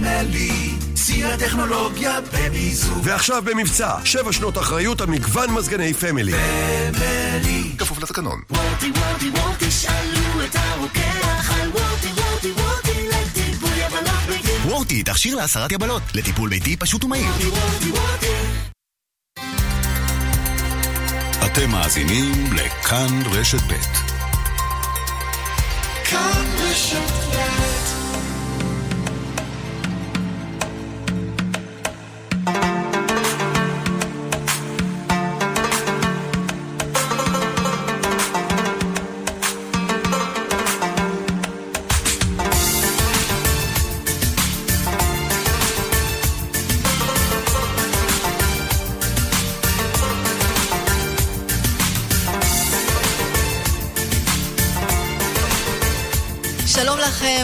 פמילי, שיא הטכנולוגיה במיזוג. ועכשיו במבצע, שבע שנות אחריות על מגוון מזגני פמילי. פמילי. כפוף לתקנון. וורטי וורטי וורטי, שאלו את הרוקח על וורטי וורטי וורטי, לטיפול יבלות ביתי. וורטי, תכשיר להסרת יבלות, לטיפול ביתי פשוט ומהיר. וורטי וורטי וורטי. אתם מאזינים לכאן רשת ב'. כאן רשת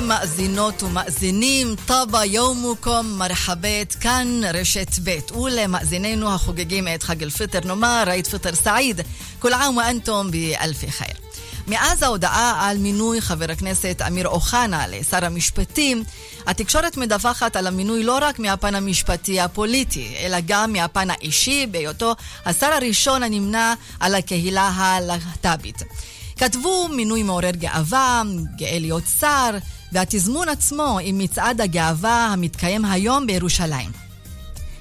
מאזינות ומאזינים, طاب يومكم מרחבאית, כאן רשת ב', ולמאזיננו החוגגים את חג אל-פיטר נאמר, עיד פיטר סעיד, כל עام ואנתום באלפי חיר. מאז ההודעה על מינוי חבר הכנסת אמיר אוחנה לשר המשפטים, התקשורת מדווחת על המינוי לא רק מהפן המשפטי הפוליטי, אלא גם מהפן האישי, בהיותו השר הראשון הנמנה על הקהילה הלהט"בית. כתבו מינוי מעורר גאווה, גאה להיות שר, והתזמון עצמו עם מצעד הגאווה המתקיים היום בירושלים.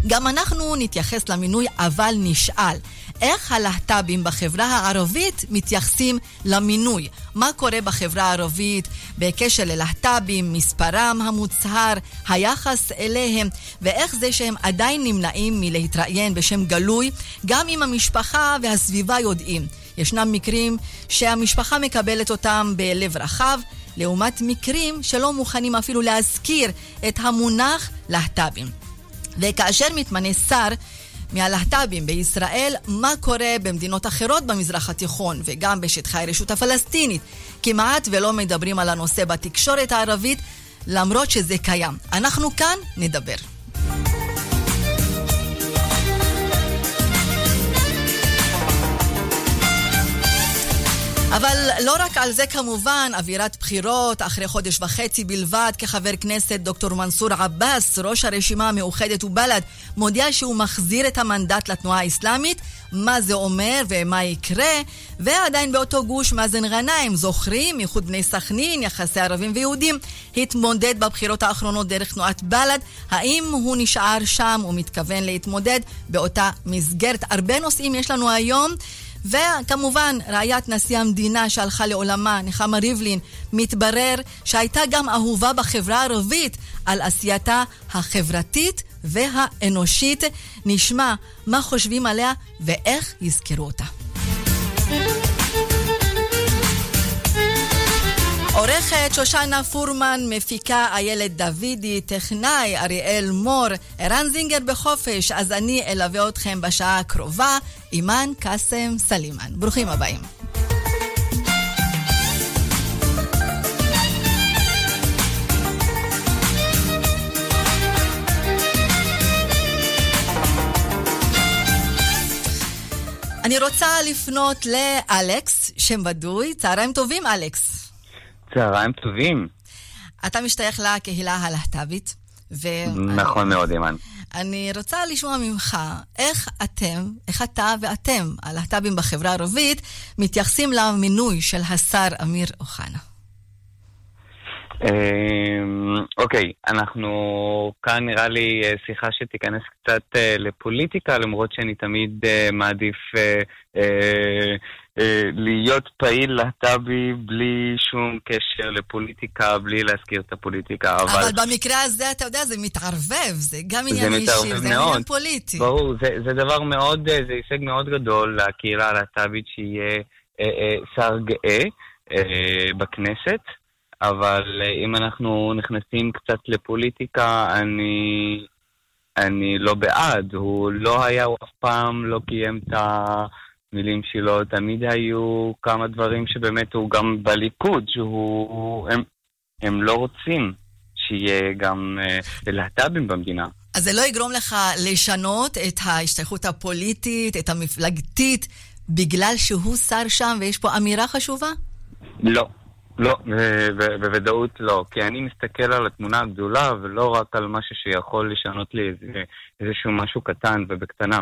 גם אנחנו נתייחס למינוי אבל נשאל, איך הלהט"בים בחברה הערבית מתייחסים למינוי? מה קורה בחברה הערבית בקשר ללהט"בים, מספרם המוצהר, היחס אליהם, ואיך זה שהם עדיין נמנעים מלהתראיין בשם גלוי, גם אם המשפחה והסביבה יודעים. ישנם מקרים שהמשפחה מקבלת אותם בלב רחב, לעומת מקרים שלא מוכנים אפילו להזכיר את המונח להט"בים. וכאשר מתמנה שר מהלהט"בים בישראל, מה קורה במדינות אחרות במזרח התיכון וגם בשטחי הרשות הפלסטינית? כמעט ולא מדברים על הנושא בתקשורת הערבית, למרות שזה קיים. אנחנו כאן נדבר. אבל לא רק על זה כמובן, אווירת בחירות, אחרי חודש וחצי בלבד, כחבר כנסת דוקטור מנסור עבאס, ראש הרשימה המאוחדת ובל"ד, מודיע שהוא מחזיר את המנדט לתנועה האסלאמית, מה זה אומר ומה יקרה, ועדיין באותו גוש מאזן גנאים, זוכרים, איחוד בני סכנין, יחסי ערבים ויהודים, התמודד בבחירות האחרונות דרך תנועת בל"ד, האם הוא נשאר שם? ומתכוון להתמודד באותה מסגרת? הרבה נושאים יש לנו היום. וכמובן, רעיית נשיא המדינה שהלכה לעולמה, נחמה ריבלין, מתברר שהייתה גם אהובה בחברה הערבית על עשייתה החברתית והאנושית. נשמע מה חושבים עליה ואיך יזכרו אותה. עורכת שושנה פורמן, מפיקה איילת דוידי, טכנאי אריאל מור, ערן זינגר בחופש, אז אני אלווה אתכם בשעה הקרובה, אימאן קאסם סלימאן. ברוכים הבאים. אני רוצה לפנות לאלכס, שם בדוי. צהריים טובים, אלכס. צהריים טובים. אתה משתייך לקהילה הלהט"בית. ו... נכון מאוד, אימן. אני רוצה לשמוע ממך, איך אתם, איך אתה ואתם, הלהט"בים בחברה הערבית, מתייחסים למינוי של השר אמיר אוחנה? אמ, אוקיי, אנחנו כאן נראה לי אה, שיחה שתיכנס קצת אה, לפוליטיקה, למרות שאני תמיד אה, מעדיף להיות פעיל להט"בי בלי שום קשר לפוליטיקה, בלי להזכיר את הפוליטיקה, אבל... אבל במקרה הזה, אתה יודע, זה מתערבב, זה גם עניין אישי, זה עניין פוליטי. ברור, זה, זה דבר מאוד, זה הישג מאוד גדול לקהילה הלהט"בית שיהיה אה, אה, שר גאה אה, בכנסת. אבל אם אנחנו נכנסים קצת לפוליטיקה, אני, אני לא בעד. הוא לא היה, הוא אף פעם לא קיים את המילים שלו. תמיד היו כמה דברים שבאמת הוא גם בליכוד, שהוא... הם, הם לא רוצים שיהיה גם אה, להט"בים במדינה. אז זה לא יגרום לך לשנות את ההשתייכות הפוליטית, את המפלגתית, בגלל שהוא שר שם ויש פה אמירה חשובה? לא. לא, בוודאות לא. כי אני מסתכל על התמונה הגדולה ולא רק על משהו שיכול לשנות לי איזה, איזשהו משהו קטן ובקטנה.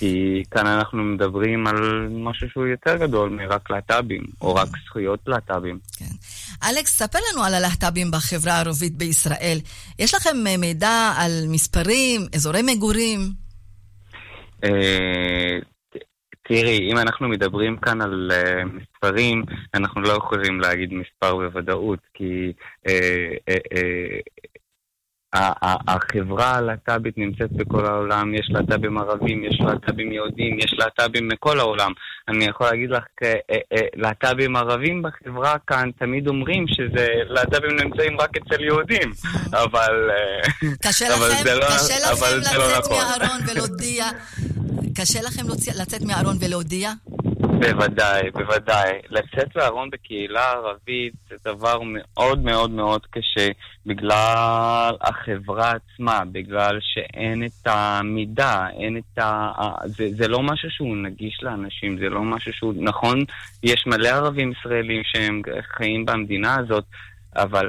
כי כאן אנחנו מדברים על משהו שהוא יותר גדול מרק להט"בים, או רק זכויות להט"בים. כן. אלכס, ספר לנו על הלהט"בים בחברה הערבית בישראל. יש לכם אה, מידע על מספרים, אזורי מגורים? אה, תראי, אם אנחנו מדברים כאן על אה, מספרים, אנחנו לא יכולים להגיד מספר בוודאות, כי ה- ה- החברה הלהט"בית נמצאת בכל העולם, יש להט"בים ערבים, יש להט"בים יהודים, יש להט"בים מכל העולם. אני יכול להגיד לך, אה, אה, להט"בים ערבים בחברה כאן תמיד אומרים שזה, להט"בים נמצאים רק אצל יהודים, אבל... אה, קשה לכם, לא- קשה לכם לא לצאת נכון. מהארון ולהודיע? קשה לכם לצאת מהארון ולהודיע? בוודאי, בוודאי. לצאת לארון בקהילה ערבית זה דבר מאוד מאוד מאוד קשה בגלל החברה עצמה, בגלל שאין את המידע, אין את. ה- זה, זה לא משהו שהוא נגיש לאנשים, זה לא משהו שהוא... נכון, יש מלא ערבים ישראלים שהם חיים במדינה הזאת, אבל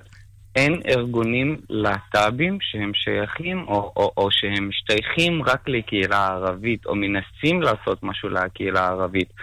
אין ארגונים להט"בים שהם שייכים או, או, או שהם משתייכים רק לקהילה הערבית או מנסים לעשות משהו לקהילה הערבית.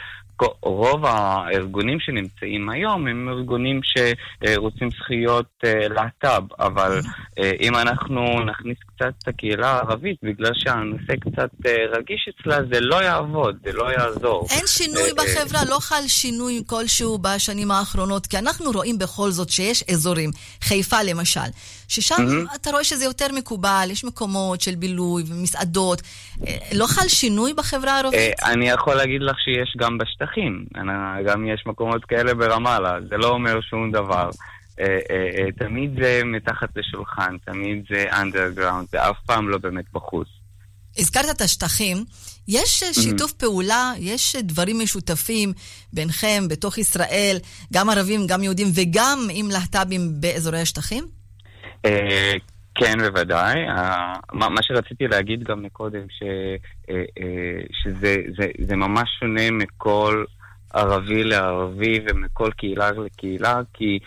רוב הארגונים שנמצאים היום הם ארגונים שרוצים זכויות אה, להט"ב, אבל אה, אם אנחנו נכניס קצת את הקהילה הערבית, בגלל שהנושא קצת אה, רגיש אצלה, זה לא יעבוד, זה לא יעזור. אין שינוי בחברה, לא חל שינוי כלשהו בשנים האחרונות, כי אנחנו רואים בכל זאת שיש אזורים, חיפה למשל, ששם אתה רואה שזה יותר מקובל, יש מקומות של בילוי ומסעדות. אה, לא חל שינוי בחברה הערבית? אה, אני יכול להגיד לך שיש גם בשטחים, גם יש מקומות כאלה ברמאללה, זה לא אומר שום דבר. אה, תמיד זה מתחת לשולחן, תמיד זה אנדרגראונד, זה אף פעם לא באמת בחוץ. הזכרת את השטחים, יש שיתוף פעולה, יש דברים משותפים ביניכם בתוך ישראל, גם ערבים, גם יהודים וגם עם להט"בים באזורי השטחים? אה, כן, בוודאי. מה שרציתי להגיד גם מקודם, ש, אה, אה, שזה זה, זה ממש שונה מכל ערבי לערבי ומכל קהילה לקהילה, כי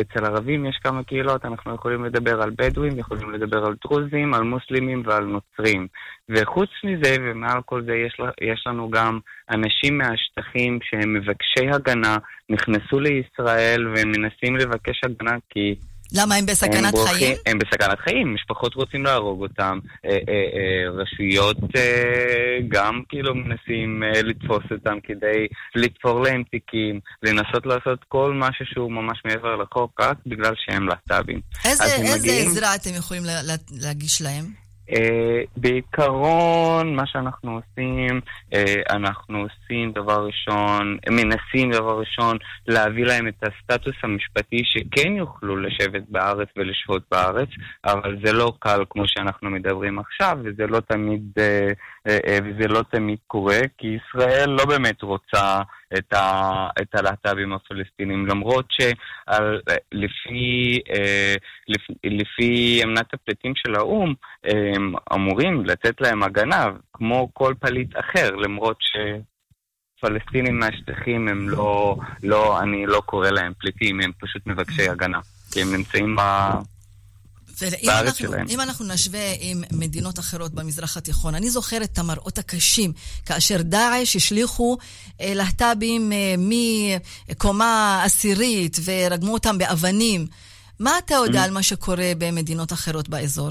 אצל ערבים יש כמה קהילות, אנחנו יכולים לדבר על בדואים, יכולים לדבר על דרוזים, על מוסלמים ועל נוצרים. וחוץ מזה, ומעל כל זה, יש, יש לנו גם אנשים מהשטחים שהם מבקשי הגנה, נכנסו לישראל והם מנסים לבקש הגנה כי... למה, הם הם בסכנת בורחים- חיים? הם בסכנת חיים, משפחות רוצים להרוג אותם, אה, אה, אה, רשויות אה, גם כאילו מנסים אה, לתפוס אותם כדי לתפור להם תיקים, לנסות לעשות כל משהו שהוא ממש מעבר לחוק, רק בגלל שהם להט"בים. איזה, הם איזה מגיעים- עזרה אתם יכולים לה, לה, להגיש להם? אה, בעיקרון, מה שאנחנו עושים, אה, אנחנו עושים דבר ראשון, מנסים דבר ראשון להביא להם את הסטטוס המשפטי שכן יוכלו לשבת בארץ ולשהות בארץ, אבל זה לא קל כמו שאנחנו מדברים עכשיו, וזה לא תמיד, אה, וזה לא תמיד קורה, כי ישראל לא באמת רוצה את, ה, את הלהט"בים הפלסטינים, למרות שלפי אה, לפ, לפי אמנת הפליטים של האו"ם, הם אמורים לתת להם הגנה, כמו כל פליט אחר, למרות שפלסטינים מהשטחים הם לא, לא, אני לא קורא להם פליטים, הם פשוט מבקשי הגנה. כי הם נמצאים ב... בארץ אנחנו, שלהם. אם אנחנו נשווה עם מדינות אחרות במזרח התיכון, אני זוכרת את המראות הקשים כאשר דאעש השליכו אה, להט"בים אה, מקומה עשירית ורגמו אותם באבנים. מה אתה יודע על מה שקורה במדינות אחרות באזור?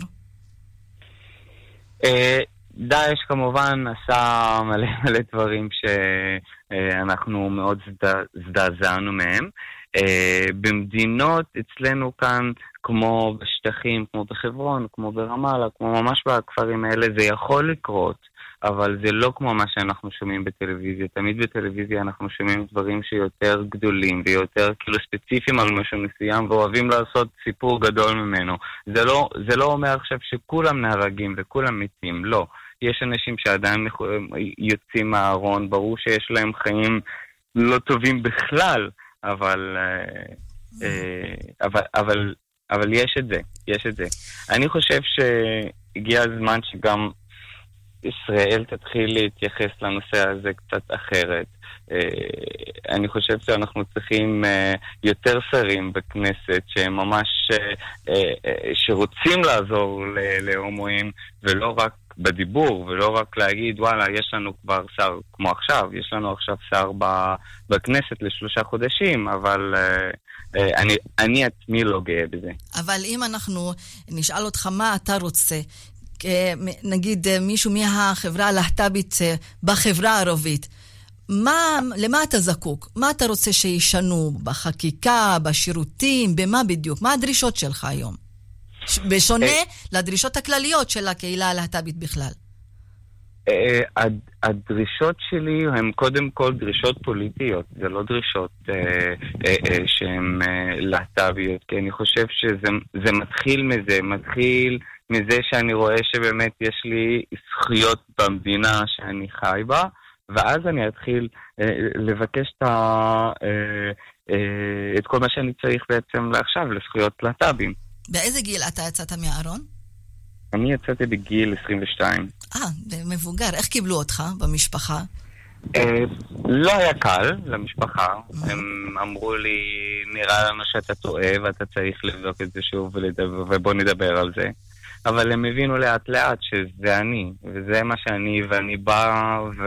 אה, דאעש כמובן עשה מלא מלא דברים שאנחנו מאוד הזדעזענו מהם. במדינות אצלנו כאן, כמו בשטחים, כמו בחברון, כמו ברמאללה, כמו ממש בכפרים האלה, זה יכול לקרות. אבל זה לא כמו מה שאנחנו שומעים בטלוויזיה. תמיד בטלוויזיה אנחנו שומעים דברים שיותר גדולים ויותר כאילו ספציפיים על משהו מסוים ואוהבים לעשות סיפור גדול ממנו. זה לא, זה לא אומר עכשיו שכולם נהרגים וכולם מתים, לא. יש אנשים שעדיין יוצאים מהארון, ברור שיש להם חיים לא טובים בכלל, אבל, אה, אה, אבל, אבל, אבל יש את זה, יש את זה. אני חושב שהגיע הזמן שגם ישראל תתחיל להתייחס לנושא הזה קצת אחרת. אה, אני חושב שאנחנו צריכים אה, יותר שרים בכנסת שהם ממש, אה, שרוצים לעזור להומואים ולא רק בדיבור, ולא רק להגיד, וואלה, יש לנו כבר שר כמו עכשיו, יש לנו עכשיו שר בכנסת לשלושה חודשים, אבל אני, אני עצמי לא גאה בזה. אבל אם אנחנו נשאל אותך מה אתה רוצה, נגיד מישהו מהחברה הלהט"בית בחברה הערבית, מה, למה אתה זקוק? מה אתה רוצה שישנו בחקיקה, בשירותים, במה בדיוק? מה הדרישות שלך היום? בשונה אה, לדרישות הכלליות של הקהילה הלהט"בית בכלל. אה, הדרישות שלי הן קודם כל דרישות פוליטיות, זה לא דרישות אה, שהן להט"ביות, כי אני חושב שזה מתחיל מזה, מתחיל מזה שאני רואה שבאמת יש לי זכויות במדינה שאני חי בה. ואז אני אתחיל אה, לבקש את, ה, אה, אה, את כל מה שאני צריך בעצם לעכשיו, לזכויות להט"בים. באיזה גיל אתה יצאת מהארון? אני יצאתי בגיל 22. אה, מבוגר. איך קיבלו אותך במשפחה? אה, לא היה קל למשפחה. Mm-hmm. הם אמרו לי, נראה לנו שאתה טועה ואתה צריך לבדוק את זה שוב ובוא נדבר על זה. אבל הם הבינו לאט לאט שזה אני, וזה מה שאני, ואני בא, ו...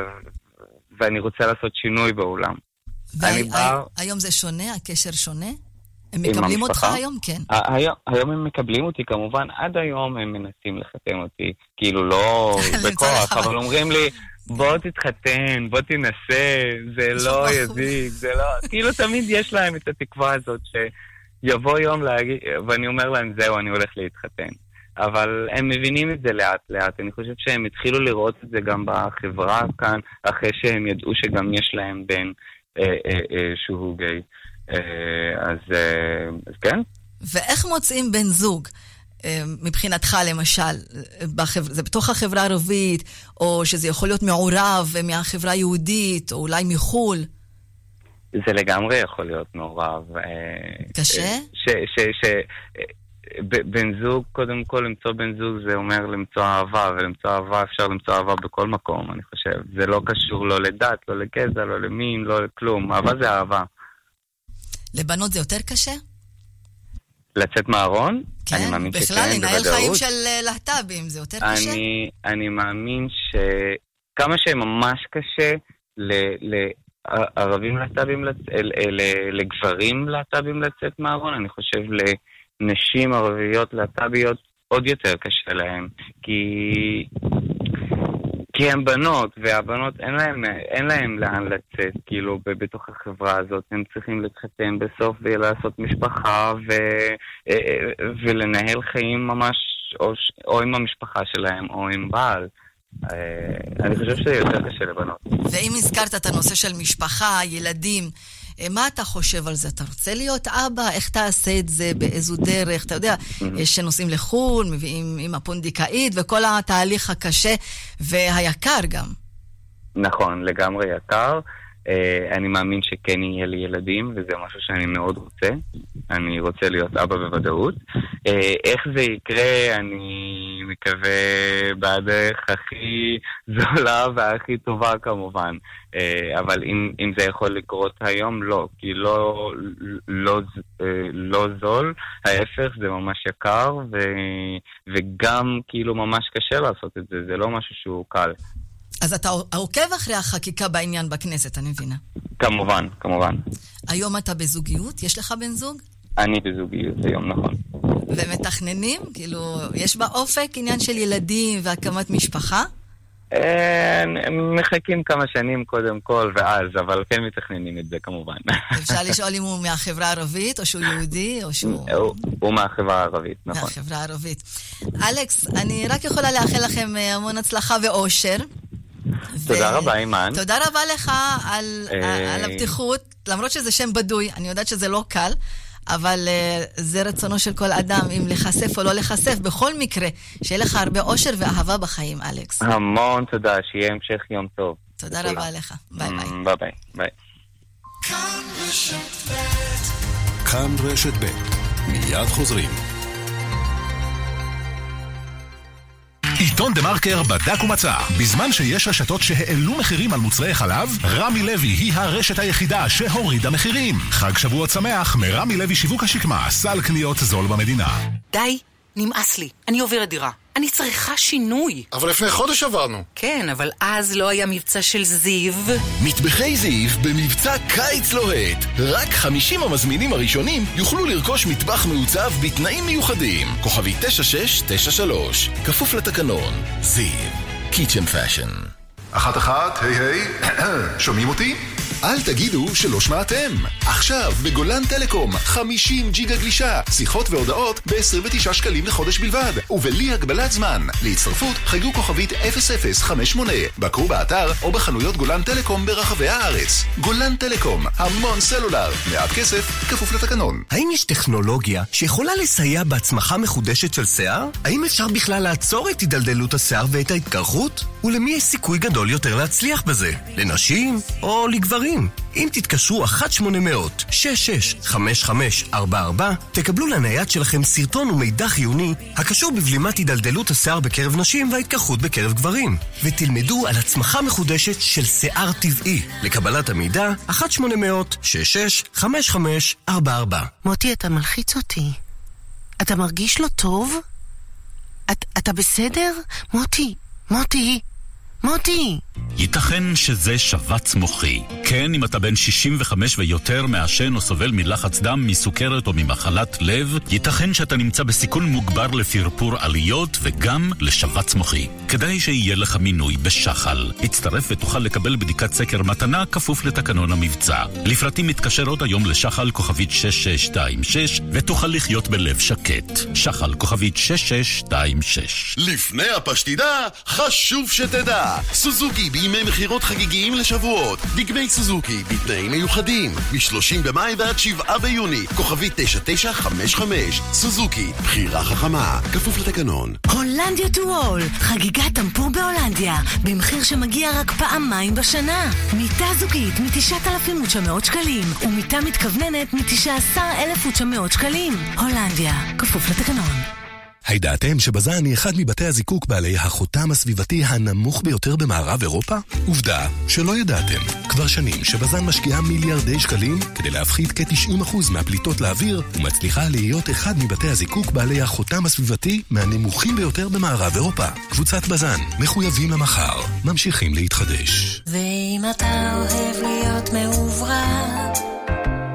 ואני רוצה לעשות שינוי בעולם. והיום זה שונה? הקשר שונה? הם מקבלים אותך היום? כן. היום, היום הם מקבלים אותי, כמובן, עד היום הם מנסים לחתן אותי, כאילו לא בכוח, אבל אומרים לי, בוא תתחתן, בוא תנסה, זה לא יזיק, זה לא... כאילו תמיד יש להם את התקווה הזאת שיבוא יום להגיד, ואני אומר להם, זהו, אני הולך להתחתן. אבל הם מבינים את זה לאט לאט. אני חושב שהם התחילו לראות את זה גם בחברה כאן, אחרי שהם ידעו שגם יש להם בן אה, אה, אה, שהוא גיי. אה, אז, אה, אז כן. ואיך מוצאים בן זוג? אה, מבחינתך למשל, בחבר... זה בתוך החברה הערבית, או שזה יכול להיות מעורב מהחברה היהודית, או אולי מחו"ל? זה לגמרי יכול להיות מעורב. קשה? ש, ש, ש, בן זוג, קודם כל למצוא בן זוג זה אומר למצוא אהבה, ולמצוא אהבה אפשר למצוא אהבה בכל מקום, אני חושב. זה לא קשור לא לדת, לא לגזע, לא למין, לא לכלום. אהבה זה אהבה. לבנות זה יותר קשה? לצאת מהארון? כן, אני מאמין בכלל, שכן, לנהל חיים של אה, להט"בים, זה יותר קשה? אני, אני מאמין שכמה שממש קשה ל... ל... ערבים להט"בים, לגברים להט"בים לצאת מהארון, אני חושב נשים ערביות להט"ביות עוד יותר קשה להן, כי... כי הן בנות, והבנות אין להן, אין להן לאן לצאת, כאילו, בתוך החברה הזאת. הן צריכים להתחתן בסוף ולעשות משפחה ו, ולנהל חיים ממש, או, או עם המשפחה שלהם או עם בעל. אה, אני חושב שזה יותר קשה לבנות. ואם הזכרת את הנושא של משפחה, ילדים, אה, מה אתה חושב על זה? אתה רוצה להיות אבא? איך תעשה את זה? באיזו דרך? אתה יודע, יש שנוסעים לחו"ל, מביאים עם הפונדקאית, וכל התהליך הקשה והיקר גם. נכון, לגמרי יקר. Uh, אני מאמין שכן יהיה לי ילדים, וזה משהו שאני מאוד רוצה. אני רוצה להיות אבא בוודאות. Uh, איך זה יקרה, אני מקווה בדרך הכי זולה והכי טובה כמובן. Uh, אבל אם, אם זה יכול לקרות היום, לא. כי לא, לא, uh, לא זול, ההפך, זה ממש יקר, ו, וגם כאילו ממש קשה לעשות את זה, זה לא משהו שהוא קל. אז אתה עוקב אחרי החקיקה בעניין בכנסת, אני מבינה. כמובן, כמובן. היום אתה בזוגיות? יש לך בן זוג? אני בזוגיות היום, נכון. ומתכננים? כאילו, יש באופק עניין של ילדים והקמת משפחה? אה, מחכים כמה שנים קודם כל, ואז, אבל כן מתכננים את זה כמובן. אפשר לשאול אם הוא מהחברה הערבית, או שהוא יהודי, או שהוא... הוא מהחברה הערבית, נכון. מהחברה הערבית. אלכס, אני רק יכולה לאחל לכם אה, המון הצלחה ואושר. תודה רבה, אימאן. תודה רבה לך על, אה, על הפתיחות, למרות שזה שם בדוי, אני יודעת שזה לא קל. אבל אה, זה רצונו של כל אדם, אם להיחשף או לא להיחשף. בכל מקרה, שיהיה לך הרבה אושר ואהבה בחיים, אלכס. המון תודה, שיהיה המשך יום טוב. תודה רבה לך. ביי ביי. ממ, ביי ביי. ביי. כאן רשת ב' מיד חוזרים. עיתון דה מרקר בדק ומצא. בזמן שיש רשתות שהעלו מחירים על מוצרי חלב, רמי לוי היא הרשת היחידה שהורידה מחירים. חג שבועות שמח מרמי לוי שיווק השקמה, סל קניות זול במדינה. די, נמאס לי. אני עוברת דירה. אני צריכה שינוי. אבל לפני חודש עברנו. כן, אבל אז לא היה מבצע של זיו. מטבחי זיו במבצע קיץ לוהט. רק 50 המזמינים הראשונים יוכלו לרכוש מטבח מעוצב בתנאים מיוחדים. כוכבי 9693, כפוף לתקנון. זיו, קיצ'ן פאשן. אחת אחת, היי היי, שומעים אותי? אל תגידו שלא שמעתם. עכשיו בגולן טלקום, 50 ג'יגה גלישה, שיחות והודעות ב-29 שקלים לחודש בלבד, ובלי הגבלת זמן. להצטרפות חייגו כוכבית 0058, בקרו באתר או בחנויות גולן טלקום ברחבי הארץ. גולן טלקום, המון סלולר, מעט כסף, כפוף לתקנון. האם יש טכנולוגיה שיכולה לסייע בהצמחה מחודשת של שיער? האם אפשר בכלל לעצור את הידלדלות השיער ואת ההתקרחות? ולמי יש סיכוי גדול יותר להצליח בזה? לנשים או לגברים? אם תתקשרו 1-800-665544, תקבלו לנייד שלכם סרטון ומידע חיוני הקשור בבלימת הידלדלות השיער בקרב נשים וההתקרחות בקרב גברים, ותלמדו על הצמחה מחודשת של שיער טבעי. לקבלת המידע, 1-800-665544. מוטי, אתה מלחיץ אותי. אתה מרגיש לא טוב? את, אתה בסדר? מוטי, מוטי, מוטי! ייתכן שזה שבץ מוחי. כן, אם אתה בן 65 ויותר, מעשן או סובל מלחץ דם, מסוכרת או ממחלת לב, ייתכן שאתה נמצא בסיכון מוגבר לפרפור עליות וגם לשבץ מוחי. כדאי שיהיה לך מינוי בשחל. הצטרף ותוכל לקבל בדיקת סקר מתנה כפוף לתקנון המבצע. לפרטים מתקשר עוד היום לשחל כוכבית 6626 ותוכל לחיות בלב שקט. שחל כוכבית 6626 לפני הפשטידה, חשוב שתדע סוזוקי בימי מכירות חגיגיים לשבועות. דגמי סוזוקי בתנאים מיוחדים. מ-30 במאי ועד 7 ביוני. כוכבי 9955 סוזוקי, בחירה חכמה, כפוף לתקנון. הולנדיה טו וול, חגיגת טמפור בהולנדיה, במחיר שמגיע רק פעמיים בשנה. מיטה זוגית מ-9,900 שקלים, ומיטה מתכווננת מ-19,900 שקלים. הולנדיה, כפוף לתקנון. הידעתם שבזן היא אחד מבתי הזיקוק בעלי החותם הסביבתי הנמוך ביותר במערב אירופה? עובדה שלא ידעתם. כבר שנים שבזן משקיעה מיליארדי שקלים כדי להפחית כ-90% מהפליטות לאוויר ומצליחה להיות אחד מבתי הזיקוק בעלי החותם הסביבתי מהנמוכים ביותר במערב אירופה. קבוצת בזן, מחויבים למחר, ממשיכים להתחדש. ואם אתה אוהב להיות מעוברר,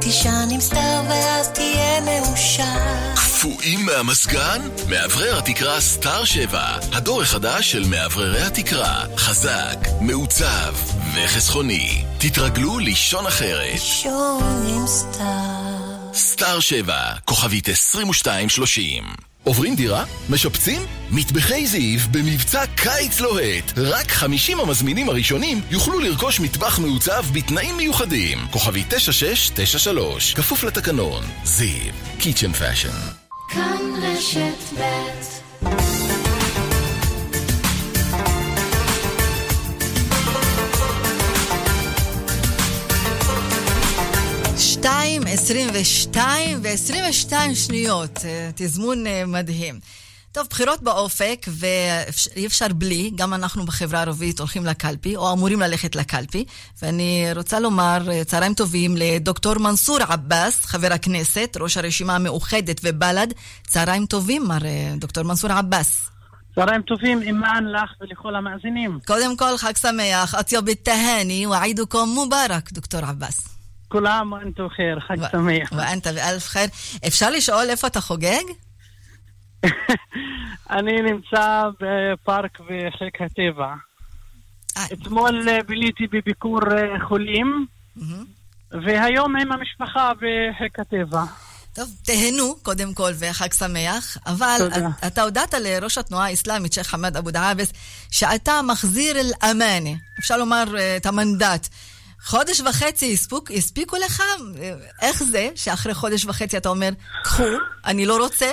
תישן עם סטאר ואז תהיה מאושר. קפואים מהמזגן? מאוורר התקרה סטאר 7, הדור החדש של מאווררי התקרה. חזק, מעוצב וחסכוני. תתרגלו לישון אחרת. לישון עם סטאר. סטאר 7, כוכבית 2230. עוברים דירה? משפצים? מטבחי זיו במבצע קיץ לוהט. רק 50 המזמינים הראשונים יוכלו לרכוש מטבח מעוצב בתנאים מיוחדים. כוכבי 9693, כפוף לתקנון. זיו, קיצ'ן פאשן. כאן רשת ב' שתיים, עשרים ושתיים ו-22 שניות. אה, תזמון אה, מדהים. טוב, בחירות באופק, ואי אפשר בלי, גם אנחנו בחברה הערבית הולכים לקלפי, או אמורים ללכת לקלפי, ואני רוצה לומר אה, צהריים טובים לדוקטור מנסור עבאס, חבר הכנסת, ראש הרשימה המאוחדת ובל"ד. צהריים טובים, מר אה, דוקטור מנסור עבאס. צהריים טובים, אימאן לך ולכל המאזינים. קודם כל, חג שמח, אתיוב תהני, ועידוכם מובארק, דוקטור עבאס. כולם, אנתו חיר, חג שמח. ואנתו באלף חיר. אפשר לשאול איפה אתה חוגג? אני נמצא בפארק בחיק הטבע. אתמול אה, ביליתי בביקור אה, חולים, והיום עם המשפחה בחיק הטבע. טוב, תהנו קודם כל וחג שמח, אבל תודה. את- אתה הודעת לראש התנועה האסלאמית, שייח' חמד אבו דעאבס, שאתה מחזיר אל-אמאנה, אפשר לומר אה, את המנדט. חודש וחצי הספוק, הספיקו לך? אה, איך זה שאחרי חודש וחצי אתה אומר, קחו, אני לא רוצה?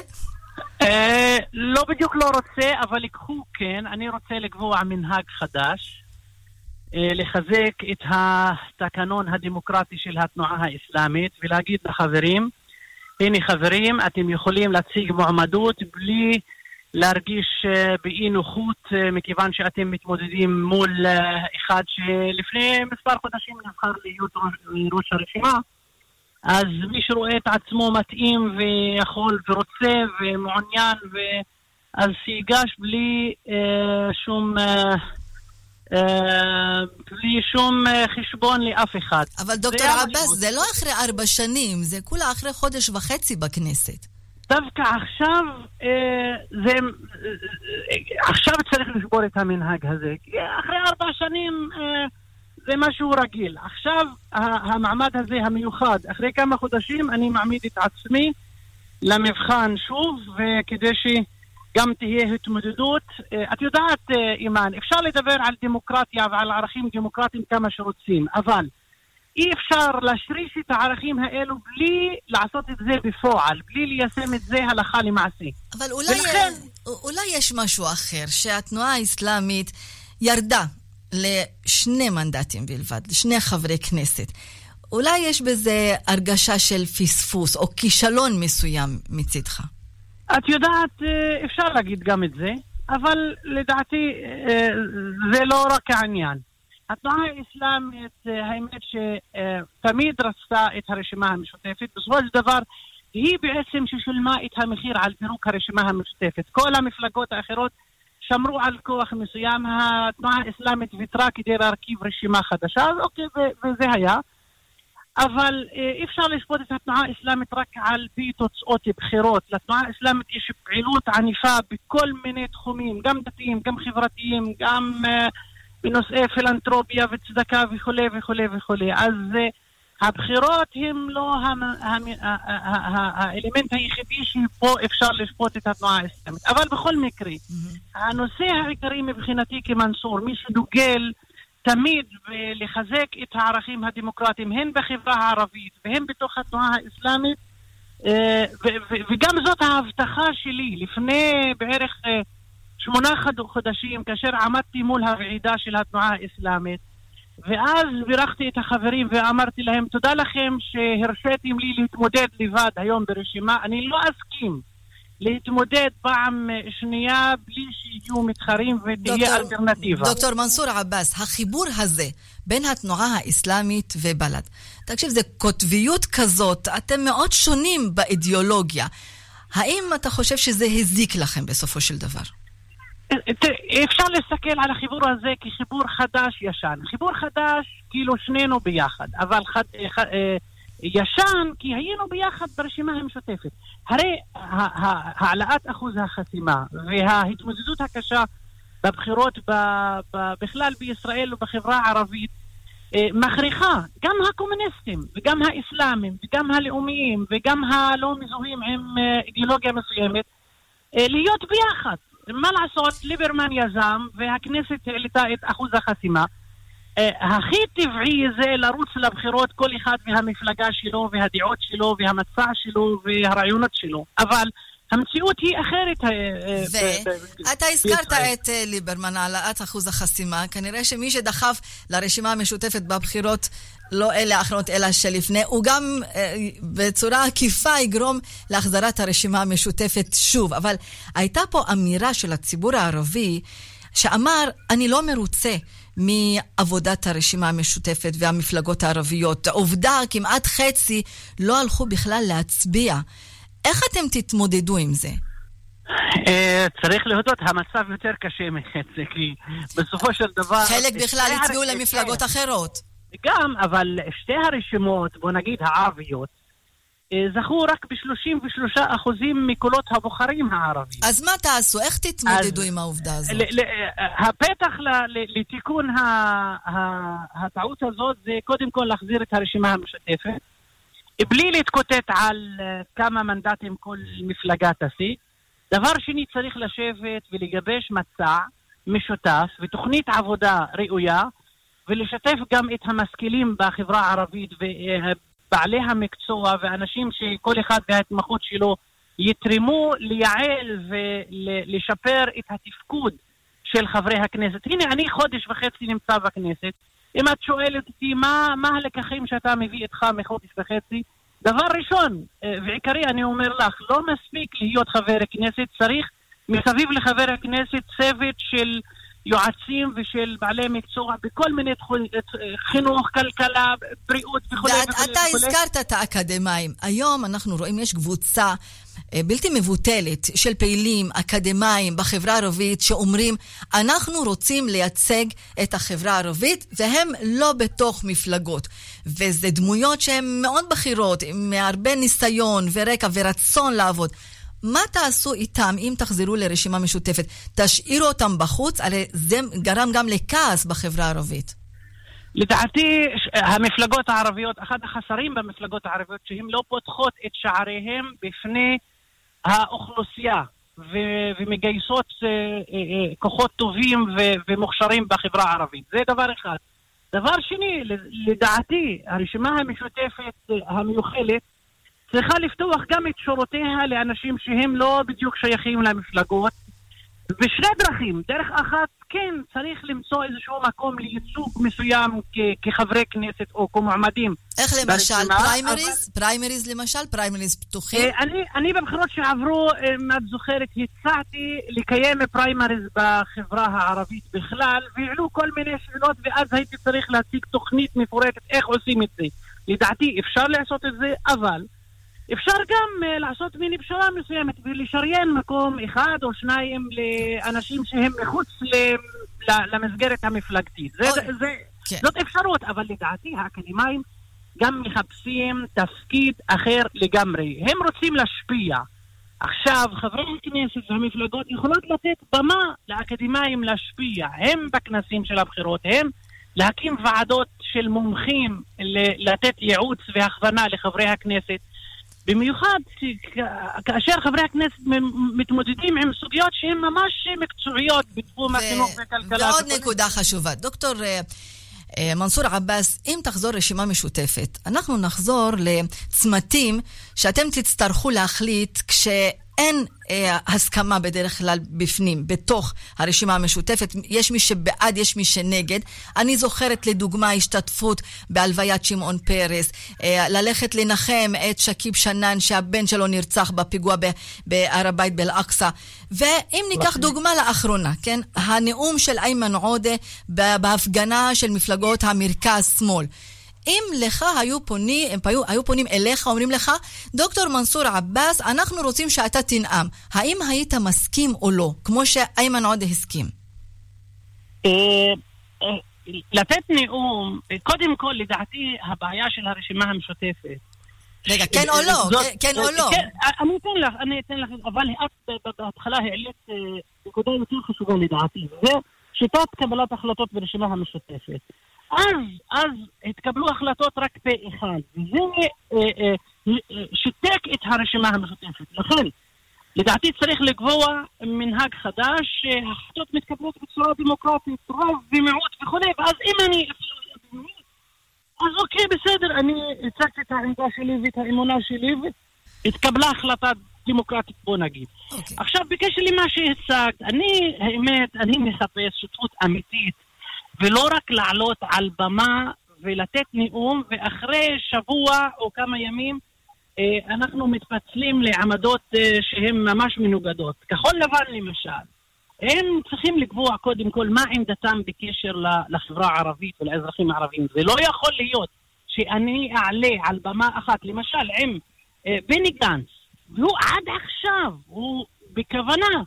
אה, לא בדיוק לא רוצה, אבל ייקחו כן. אני רוצה לקבוע מנהג חדש, אה, לחזק את התקנון הדמוקרטי של התנועה האסלאמית ולהגיד לחברים, הנה חברים, אתם יכולים להציג מועמדות בלי להרגיש אה, באי נוחות, מכיוון שאתם מתמודדים מול אחד שלפני מספר חודשים נבחר להיות ראש הרשימה. אז מי שרואה את עצמו מתאים ויכול ורוצה ומעוניין, ו... אז שיגש בלי אה, שום... אה, אה, בלי שום אה, חשבון לאף אחד. אבל דוקטור עבאס, זה לא אחרי ארבע שנים, זה כולה אחרי חודש וחצי בכנסת. דווקא עכשיו, אה, זה, עכשיו צריך לשבור את המנהג הזה. אחרי ארבע שנים זה משהו רגיל. עכשיו, המעמד הזה המיוחד, אחרי כמה חודשים אני מעמיד את עצמי למבחן שוב, וכדי ש... גם תהיה התמודדות. אה, את יודעת, אה, אימאן, אפשר לדבר על דמוקרטיה ועל ערכים דמוקרטיים כמה שרוצים, אבל אי אפשר להשריש את הערכים האלו בלי לעשות את זה בפועל, בלי ליישם את זה הלכה למעשה. אבל אולי, ולכן... אולי יש משהו אחר, שהתנועה האסלאמית ירדה לשני מנדטים בלבד, לשני חברי כנסת. אולי יש בזה הרגשה של פספוס או כישלון מסוים מצידך. את יודעת, אה, אפשר להגיד גם את זה, אבל לדעתי אה, זה לא רק העניין. התנועה האסלאמית, אה, האמת שתמיד רצתה את הרשימה המשותפת, בסופו של דבר היא בעצם ששילמה את המחיר על פירוק הרשימה המשותפת. כל המפלגות האחרות שמרו על כוח מסוים, התנועה האסלאמית ויתרה כדי להרכיב רשימה חדשה, אז אוקיי, וזה היה. אבל אה, אי אפשר לשפוט את התנועה האסלאמית רק על פי תוצאות בחירות. לתנועה האסלאמית יש פעילות ענפה בכל מיני תחומים, גם דתיים, גם חברתיים, גם uh, בנושאי פילנטרופיה וצדקה וכולי וכולי וכולי. אז uh, הבחירות הם לא האלמנט היחידי שפה אפשר לשפוט את התנועה האסלאמית. אבל בכל מקרה, הנושא העיקרי מבחינתי כמנסור, מי שדוגל תמיד לחזק את הערכים הדמוקרטיים, הן בחברה הערבית והן בתוך התנועה האסלאמית, אה, וגם זאת ההבטחה שלי לפני בערך אה, שמונה חודשים, כאשר עמדתי מול הוועידה של התנועה האסלאמית, ואז בירכתי את החברים ואמרתי להם, תודה לכם שהרשיתם לי להתמודד לבד היום ברשימה, אני לא אסכים להתמודד פעם שנייה בלי שיהיו מתחרים ותהיה אלטרנטיבה. דוקטור מנסור עבאס, החיבור הזה בין התנועה האסלאמית ובל"ד, תקשיב, זה קוטביות כזאת, אתם מאוד שונים באידיאולוגיה. האם אתה חושב שזה הזיק לכם בסופו של דבר? אפשר להסתכל על החיבור הזה כחיבור חדש-ישן. חיבור חדש, כאילו שנינו ביחד, אבל חד, חד, אה, ישן, כי היינו ביחד ברשימה המשותפת. הרי העלאת אחוז החסימה וההתמודדות הקשה בבחירות בכלל בישראל ובחברה הערבית אה, מכריחה גם הקומוניסטים וגם האסלאמים וגם הלאומיים וגם הלא מזוהים עם אה, אידיאולוגיה מסוימת אה, להיות ביחד. מה לעשות, ליברמן יזם והכנסת העלתה את אחוז החסימה אה, הכי טבעי זה לרוץ לבחירות כל אחד מהמפלגה שלו והדעות שלו והמצע שלו והרעיונות שלו. אבל המציאות היא אחרת. אה, אה, ואתה הזכרת את ליברמן, העלאת אחוז החסימה. כנראה שמי שדחף לרשימה המשותפת בבחירות, לא אלה האחרונות, אלא שלפני, הוא גם בצורה עקיפה יגרום להחזרת הרשימה המשותפת שוב. אבל הייתה פה אמירה של הציבור הערבי שאמר, אני לא מרוצה. מעבודת הרשימה המשותפת והמפלגות הערביות. עובדה, כמעט חצי לא הלכו בכלל להצביע. איך אתם תתמודדו עם זה? אה, צריך להודות, המצב יותר קשה מחצי, כי בסופו של דבר... חלק בכלל הצביעו למפלגות אחרות. גם, אבל שתי הרשימות, בוא נגיד הערביות, אה, זכו רק ב-33% מקולות הבוחרים הערבים. אז מה תעשו? איך תתמודדו עם העובדה הזאת? אה, הפתח לתיקון הטעות הזאת זה קודם כל להחזיר את הרשימה המשותפת, בלי להתקוטט על אה, כמה מנדטים כל מפלגה תשיג. דבר שני, צריך לשבת ולגבש מצע משותף ותוכנית עבודה ראויה, ולשתף גם את המשכילים בחברה הערבית בעלי המקצוע ואנשים שכל אחד בהתמחות שלו יתרמו לייעל ולשפר את התפקוד של חברי הכנסת. הנה, אני חודש וחצי נמצא בכנסת. אם את שואלת אותי מה, מה הלקחים שאתה מביא איתך מחודש וחצי, דבר ראשון אה, ועיקרי אני אומר לך, לא מספיק להיות חבר כנסת, צריך מסביב לחבר הכנסת צוות של יועצים ושל בעלי מקצוע בכל מיני תחומים, חינוך, כלכלה, בריאות וכו'. ואתה הזכרת את האקדמאים. היום אנחנו רואים, יש קבוצה אה, בלתי מבוטלת של פעילים אקדמאים בחברה הערבית שאומרים, אנחנו רוצים לייצג את החברה הערבית, והם לא בתוך מפלגות. וזה דמויות שהן מאוד בכירות, עם הרבה ניסיון ורקע ורצון לעבוד. מה תעשו איתם אם תחזרו לרשימה משותפת? תשאירו אותם בחוץ? הרי זה גרם גם לכעס בחברה הערבית. לדעתי, המפלגות הערביות, אחד החסרים במפלגות הערביות, שהן לא פותחות את שעריהן בפני האוכלוסייה ו- ומגייסות אה, אה, אה, כוחות טובים ו- ומוכשרים בחברה הערבית. זה דבר אחד. דבר שני, לדעתי, הרשימה המשותפת המיוחלת צריכה לפתוח גם את שורותיה לאנשים שהם לא בדיוק שייכים למפלגות בשני דרכים. דרך אחת, כן, צריך למצוא איזשהו מקום לייצוג מסוים כ- כחברי כנסת או כמועמדים. איך למשל? פריימריז? אבל... פריימריז למשל? פריימריז פתוחים? אה, אני, אני בבחירות שעברו, אה, אם את זוכרת, הצעתי לקיים פריימריז בחברה הערבית בכלל, והעלו כל מיני שאלות, ואז הייתי צריך להציג תוכנית מפורטת איך עושים את זה. לדעתי אפשר לעשות את זה, אבל... אפשר גם uh, לעשות מיני פשרה מסוימת ולשריין מקום אחד או שניים לאנשים שהם מחוץ למסגרת המפלגתית. זה, זה, זה, כן. זאת אפשרות, אבל לדעתי האקדמאים גם מחפשים תפקיד אחר לגמרי. הם רוצים להשפיע. עכשיו, חברי הכנסת והמפלגות יכולות לתת במה לאקדמאים להשפיע. הם בכנסים של הבחירות, הם להקים ועדות של מומחים, לתת ייעוץ והכוונה לחברי הכנסת. במיוחד כאשר חברי הכנסת מתמודדים עם סוגיות שהן ממש מקצועיות בתחום ו- החינוך והכלכלה. ועוד וכל... נקודה חשובה. דוקטור uh, uh, מנסור עבאס, אם תחזור רשימה משותפת, אנחנו נחזור לצמתים שאתם תצטרכו להחליט כש... אין אה, הסכמה בדרך כלל בפנים, בתוך הרשימה המשותפת. יש מי שבעד, יש מי שנגד. אני זוכרת לדוגמה השתתפות בהלוויית שמעון פרס, אה, ללכת לנחם את שכיב שנאן שהבן שלו נרצח בפיגוע בהר הבית באל-אקצא. ואם ניקח דוגמה לאחרונה, כן? הנאום של איימן עודה בהפגנה של מפלגות המרכז-שמאל. אם לך היו פונים, הם היו, היו פונים אליך, אומרים לך, דוקטור מנסור עבאס, אנחנו רוצים שאתה תנאם. האם היית מסכים או לא, כמו שאיימן עודה הסכים? אה, אה, לתת נאום, קודם כל, לדעתי, הבעיה של הרשימה המשותפת. רגע, כן או לא? כן או לא? כן, אני אתן לך, אני אתן לך, אבל את בהתחלה העלית אה, נקודה יותר חשובה לדעתי, וזה שיטת קבלת החלטות ברשימה המשותפת. אז, אז התקבלו החלטות רק פה אחד. וזה אה, אה, אה, שיתק את הרשימה המשותפת. לכן, לדעתי צריך לקבוע מנהג חדש, שהחלטות מתקבלות בצורה דמוקרטית, רוב ומיעוט וכו', ואז אם אני... אז אוקיי, בסדר, אני הצגתי את העמדה שלי ואת האמונה שלי, והתקבלה החלטה דמוקרטית, בוא נגיד. Okay. אוקיי. עכשיו, בקשר למה שהצגת, אני, האמת, אני מחפש שותפות אמיתית ולא רק לעלות על במה ולתת נאום, ואחרי שבוע או כמה ימים אה, אנחנו מתפצלים לעמדות אה, שהן ממש מנוגדות. כחול לבן למשל, הם צריכים לקבוע קודם כל מה עמדתם בקשר לחברה הערבית ולאזרחים הערבים. זה לא יכול להיות שאני אעלה על במה אחת, למשל עם אה, בני גנץ, והוא עד עכשיו, הוא בכוונה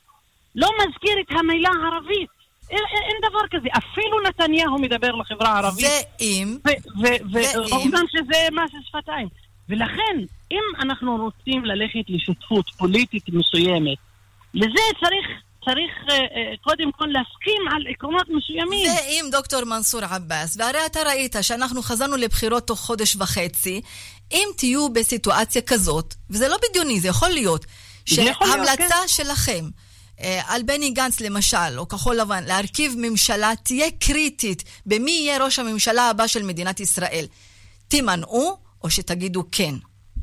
לא מזכיר את המילה ערבית. אין, אין דבר כזה. אפילו נתניהו מדבר לחברה הערבית. ואם? ואומנם שזה מס שפתיים. ולכן, אם אנחנו רוצים ללכת לשותפות פוליטית מסוימת, לזה צריך צריך uh, uh, קודם כל להסכים על עקרונות מסוימים. ואם דוקטור מנסור עבאס, והרי אתה ראית שאנחנו חזרנו לבחירות תוך חודש וחצי, אם תהיו בסיטואציה כזאת, וזה לא בדיוני, זה יכול להיות, שהמלצה כן. שלכם אה, על בני גנץ למשל, או כחול לבן, להרכיב ממשלה תהיה קריטית במי יהיה ראש הממשלה הבא של מדינת ישראל. תימנעו, או שתגידו כן?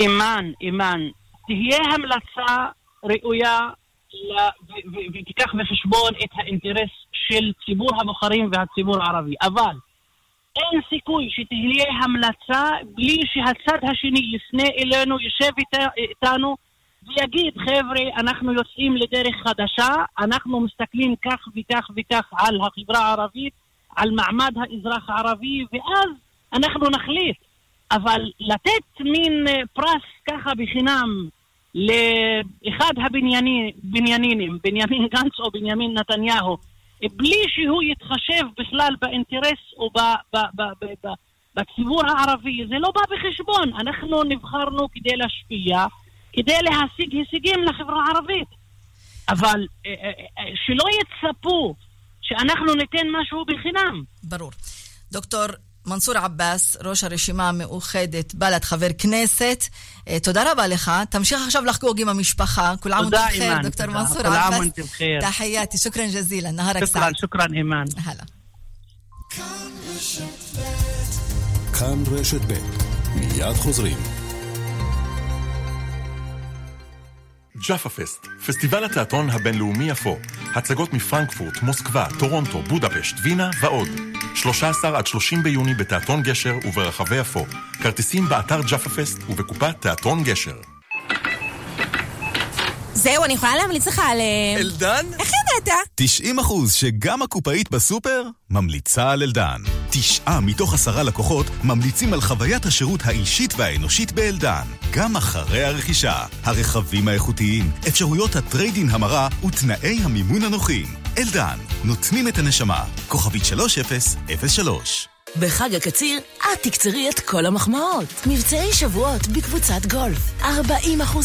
אימן, אימן. תהיה המלצה ראויה ותיקח בחשבון את האינטרס של ציבור הבוחרים והציבור הערבי. אבל אין סיכוי שתהיה המלצה בלי שהצד השני יפנה אלינו, יושב איתנו ויגיד, חבר'ה, אנחנו יוצאים לדרך חדשה, אנחנו מסתכלים כך וכך וכך על החברה הערבית, על מעמד האזרח הערבי, ואז אנחנו נחליט. אבל לתת מין אה, פרס ככה בחינם לאחד הבניינים, בנימין גנץ או בנימין נתניהו, בלי שהוא יתחשב בכלל באינטרס או ב, ב, ב, ב, ב, בציבור הערבי, זה לא בא בחשבון. אנחנו נבחרנו כדי להשפיע, כדי להשיג הישגים לחברה הערבית. אבל אה, אה, אה, שלא יצפו שאנחנו ניתן משהו בחינם. ברור. דוקטור מנסור עבאס, ראש הרשימה המאוחדת, בל"ד, חבר כנסת, תודה רבה לך. תמשיך עכשיו לחגוג עם המשפחה. כול עאם תודה, אימאן. דוקטור מנסור עבאס. בחיר. תחייתי, שוכרן ג'זילה, נהרק סעד. שוכרן, שוכרן, אימאן. הלאה. כאן רשת ב' מיד חוזרים. ג'אפה פסט, פסטיבל התיאטרון הבינלאומי יפו. הצגות מפרנקפורט, מוסקבה, טורונטו, בודפשט, וינה ועוד. 13 עד 30 ביוני בתיאטרון גשר וברחבי יפו. כרטיסים באתר ג'אפה פסט ובקופת תיאטרון גשר. זהו, אני יכולה להמליץ לך על... אה, אלדן? איך ידעת? 90 אחוז שגם הקופאית בסופר ממליצה על אלדן. תשעה מתוך עשרה לקוחות ממליצים על חוויית השירות האישית והאנושית באלדן. גם אחרי הרכישה, הרכבים האיכותיים, אפשרויות ה trade-in המרה ותנאי המימון הנוחים. אלדן, נותנים את הנשמה. כוכבית 3003 בחג הקציר, את תקצרי את כל המחמאות. מבצעי שבועות בקבוצת גולף. 40%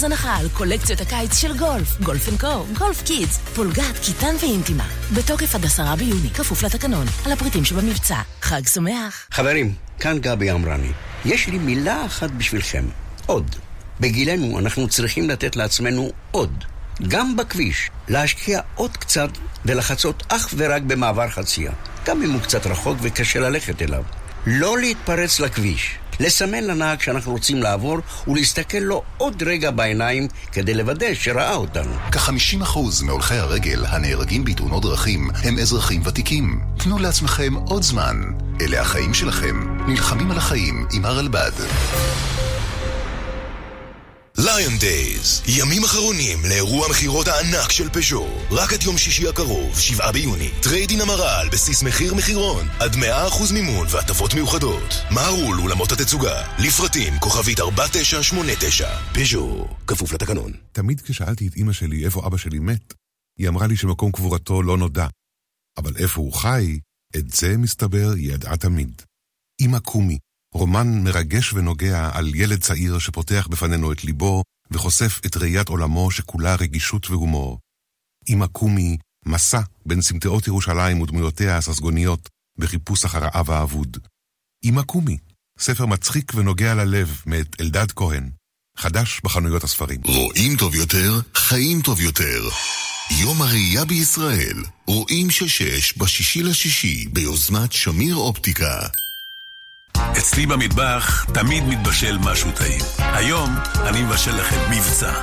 הנחה על קולקציות הקיץ של גולף. גולף אנד קו, גולף קידס, פולגת, קיטן ואינטימה. בתוקף עד עשרה ביוני, כפוף לתקנון. על הפריטים שבמבצע. חג שמח. חברים, כאן גבי אמרני. יש לי מילה אחת בשבילכם. עוד. בגילנו אנחנו צריכים לתת לעצמנו עוד. גם בכביש, להשקיע עוד קצת ולחצות אך ורק במעבר חצייה. גם אם הוא קצת רחוק וקשה ללכת אליו. לא להתפרץ לכביש, לסמן לנהג שאנחנו רוצים לעבור ולהסתכל לו עוד רגע בעיניים כדי לוודא שראה אותנו. כ-50% מהולכי הרגל הנהרגים בתאונות דרכים הם אזרחים ותיקים. תנו לעצמכם עוד זמן. אלה החיים שלכם. נלחמים על החיים עם הרלב"ד. Lion Days, ימים אחרונים לאירוע מכירות הענק של פז'ו. רק עד יום שישי הקרוב, 7 ביוני. trade-in המרה על בסיס מחיר מחירון, עד 100% מימון והטבות מיוחדות. מהרו לאולמות התצוגה, לפרטים כוכבית 4989. פז'ו, כפוף לתקנון. תמיד כששאלתי את אמא שלי איפה אבא שלי מת, היא אמרה לי שמקום קבורתו לא נודע. אבל איפה הוא חי, את זה, מסתבר, היא ידעה תמיד. אמא קומי, רומן מרגש ונוגע על ילד צעיר שפותח בפנינו את ליבו וחושף את ראיית עולמו שכולה רגישות והומור. אמא קומי, מסע בין סמטאות ירושלים ודמויותיה הססגוניות בחיפוש אחר האב האבוד. אמא קומי, ספר מצחיק ונוגע ללב מאת אלדד כהן, חדש בחנויות הספרים. רואים טוב יותר, חיים טוב יותר. יום הראייה בישראל, רואים ששש בשישי לשישי ביוזמת שמיר אופטיקה. אצלי במטבח תמיד מתבשל משהו טעים. היום אני מבשל לכם מבצע.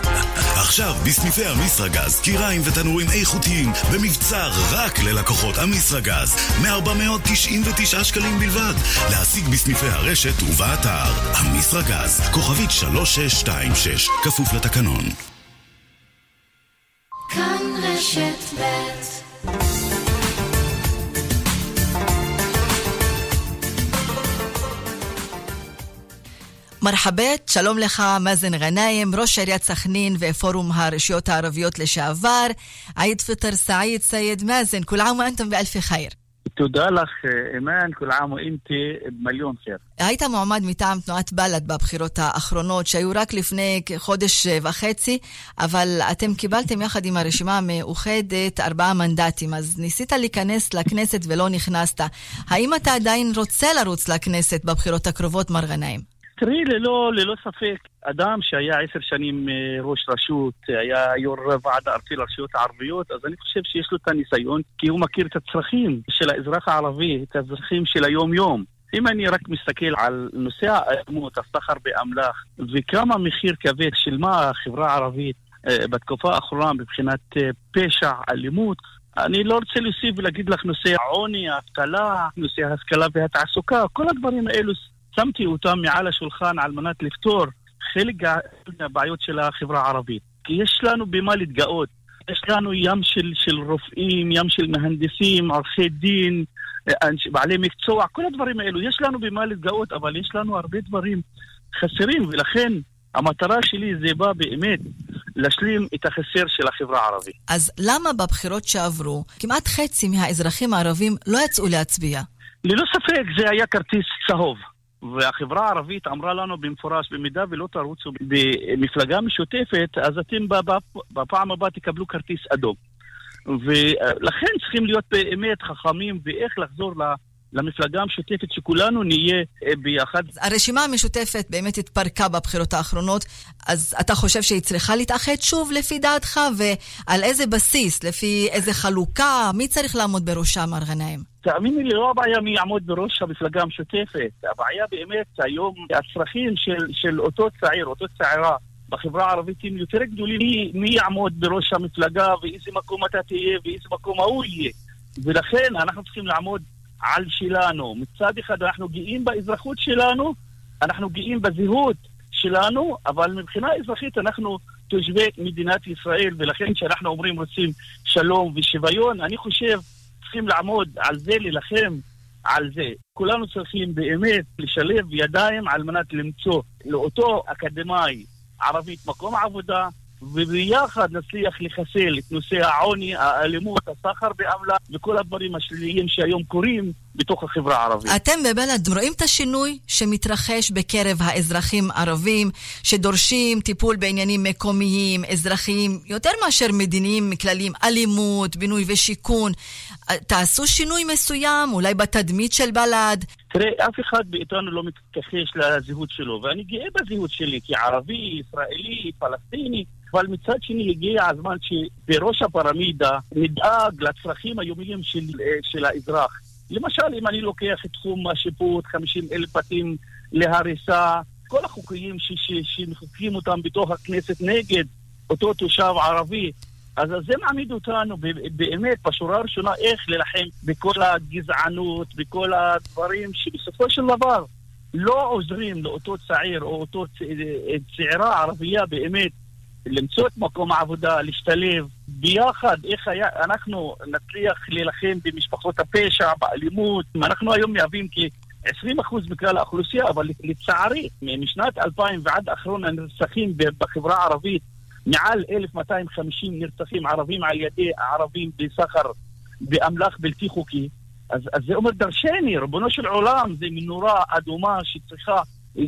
עכשיו בסניפי המסרגז, קיריים ותנורים איכותיים במבצע רק ללקוחות המסרגז מ-499 שקלים בלבד. להשיג בסניפי הרשת ובאתר המסרגז, כוכבית 3626, כפוף לתקנון. כאן רשת ב' מרחבאית, שלום לך, מאזן גנאים, ראש עיריית סכנין ופורום הרשויות הערביות לשעבר. عيد فطر سعيد سيد מאזן, كل عام وأنتم بألف خير. תודה לך, אימאן, كل عام وإنتي بمليون خير. היית מועמד מטעם תנועת בל"ד בבחירות האחרונות, שהיו רק לפני חודש וחצי, אבל אתם קיבלתם יחד עם הרשימה המאוחדת ארבעה מנדטים, אז ניסית להיכנס לכנסת ולא נכנסת. האם אתה עדיין רוצה לרוץ לכנסת בבחירות הקרובות, מר גנאים? תראי, ללא, ללא ספק, אדם שהיה עשר שנים אה, ראש רשות, היה יו"ר ועד הארצי לרשויות הערביות, אז אני חושב שיש לו את הניסיון, כי הוא מכיר את הצרכים של האזרח הערבי, את הצרכים של היום-יום. אם אני רק מסתכל על נושא האלימות, הסחר באמל"ח, וכמה מחיר כבד שילמה החברה הערבית אה, בתקופה האחרונה מבחינת אה, פשע, אלימות, אני לא רוצה להוסיף ולהגיד לך נושא העוני, האבטלה, נושא ההשכלה והתעסוקה, כל הדברים האלו שמתי אותם מעל השולחן על מנת לפתור חלק מהבעיות של החברה הערבית. כי יש לנו במה להתגאות. יש לנו ים של, של רופאים, ים של מהנדסים, עורכי דין, בעלי מקצוע, כל הדברים האלו. יש לנו במה להתגאות, אבל יש לנו הרבה דברים חסרים, ולכן המטרה שלי זה בא באמת להשלים את החסר של החברה הערבית. אז למה בבחירות שעברו כמעט חצי מהאזרחים הערבים לא יצאו להצביע? ללא ספק זה היה כרטיס צהוב. והחברה הערבית אמרה לנו במפורש, במידה ולא תרוצו במפלגה משותפת, אז אתם בפעם הבאה תקבלו כרטיס אדום. ולכן צריכים להיות באמת חכמים ואיך לחזור למפלגה המשותפת שכולנו נהיה אה, ביחד. הרשימה המשותפת באמת התפרקה בבחירות האחרונות, אז אתה חושב שהיא צריכה להתאחד שוב לפי דעתך, ועל איזה בסיס, לפי איזה חלוקה, מי צריך לעמוד בראשה, מר גנאים? תאמיני לי, לא הבעיה מי יעמוד בראש המפלגה המשותפת. הבעיה באמת היום, הצרכים של, של אותו צעיר, אותו צעירה, בחברה הערבית הם יותר גדולים מי, מי יעמוד בראש המפלגה ואיזה מקום אתה תהיה ואיזה מקום ההוא יהיה. ולכן אנחנו צריכים לעמוד על שלנו. מצד אחד אנחנו גאים באזרחות שלנו, אנחנו גאים בזהות שלנו, אבל מבחינה אזרחית אנחנו תושבי מדינת ישראל, ולכן כשאנחנו אומרים רוצים שלום ושוויון, אני חושב צריכים לעמוד על זה, להילחם על זה. כולנו צריכים באמת לשלב ידיים על מנת למצוא לאותו אקדמאי ערבית מקום עבודה, וביחד נצליח לחסל את נושא העוני, האלימות, הסחר באמל"ח וכל הדברים השליליים שהיום קורים בתוך החברה הערבית. אתם בבל"ד רואים את השינוי שמתרחש בקרב האזרחים הערבים, שדורשים טיפול בעניינים מקומיים, אזרחיים, יותר מאשר מדיניים כלליים, אלימות, בינוי ושיכון. תעשו שינוי מסוים, אולי בתדמית של בל"ד. תראה, אף אחד מאיתנו לא מתכחש לזהות שלו, ואני גאה בזהות שלי כערבי, ישראלי, פלסטיני. אבל מצד שני הגיע הזמן שבראש הפירמידה נדאג לצרכים היומיים של, של האזרח. למשל, אם אני לוקח את תחום השיפוט, 50 אלף בתים להריסה, כל החוקים שמחוקקים אותם בתוך הכנסת נגד אותו תושב ערבי, אז זה מעמיד אותנו באמת בשורה הראשונה איך להילחם בכל הגזענות, בכל הדברים שבסופו של דבר לא עוזרים לאותו צעיר או אותו צעירה ערבייה באמת למצוא את מקום העבודה, להשתלב ביחד, איך היה, אנחנו נצליח להילחם במשפחות הפשע, באלימות. אנחנו היום מהווים כ-20% מכלל האוכלוסייה, אבל לצערי, משנת 2000 ועד אחרון הנרצחים בחברה הערבית, מעל 1,250 נרצחים ערבים על ידי ערבים בסחר באמל"ח בלתי חוקי. אז, אז זה אומר דרשני, ריבונו של עולם, זה מנורה אדומה שצריכה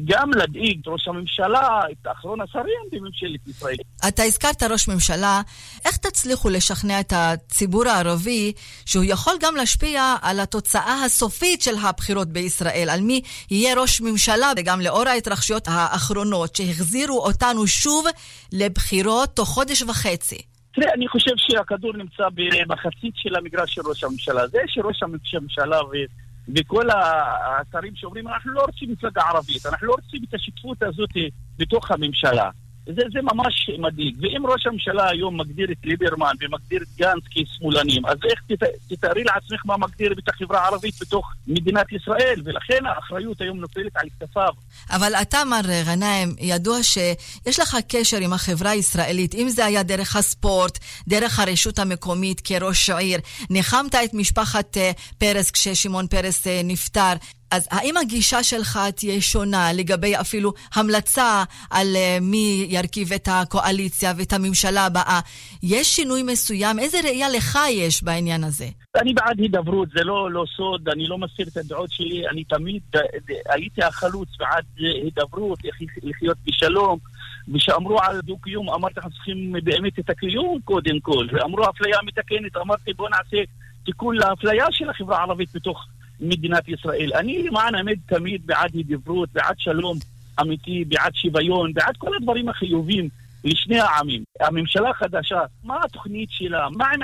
גם להדאיג את ראש הממשלה, את אחרון השרים בממשלת ישראל. אתה הזכרת ראש ממשלה, איך תצליחו לשכנע את הציבור הערבי שהוא יכול גם להשפיע על התוצאה הסופית של הבחירות בישראל, על מי יהיה ראש ממשלה, וגם לאור ההתרחשויות האחרונות שהחזירו אותנו שוב לבחירות תוך חודש וחצי? תראה, אני חושב שהכדור נמצא במחצית של המגרש של ראש הממשלה. זה שראש הממשלה ו... וכל השרים שאומרים, אנחנו לא רוצים מפלגה ערבית, אנחנו לא רוצים את השותפות הזאת בתוך הממשלה. זה, זה ממש מדאיג. ואם ראש הממשלה היום מגדיר את ליברמן ומגדיר את גנץ כשמאלנים, אז איך תתארי לעצמך מה מגדיר את החברה הערבית בתוך מדינת ישראל? ולכן האחריות היום נופלת על כתפיו. אבל אתה, מר גנאים, ידוע שיש לך קשר עם החברה הישראלית, אם זה היה דרך הספורט, דרך הרשות המקומית כראש עיר. ניחמת את משפחת אה, פרס כששמעון פרס אה, נפטר. אז האם הגישה שלך תהיה שונה לגבי אפילו המלצה על uh, מי ירכיב את הקואליציה ואת הממשלה הבאה? יש שינוי מסוים? איזה ראייה לך יש בעניין הזה? אני בעד הידברות, זה לא, לא סוד, אני לא מסתיר את הדעות שלי, אני תמיד הייתי החלוץ בעד הידברות, לחיות בשלום. וכשאמרו על דו-קיום, אמרתי, אנחנו צריכים באמת את הקיום קודם כל. ואמרו אפליה מתקנת, אמרתי, בואו נעשה תיקון לאפליה של החברה הערבית בתוך מדינת ישראל. אני למען האמת תמיד בעד הידברות, בעד שלום אמיתי, בעד שוויון, בעד כל הדברים החיובים לשני העמים. הממשלה החדשה, מה התוכנית שלה? מה עם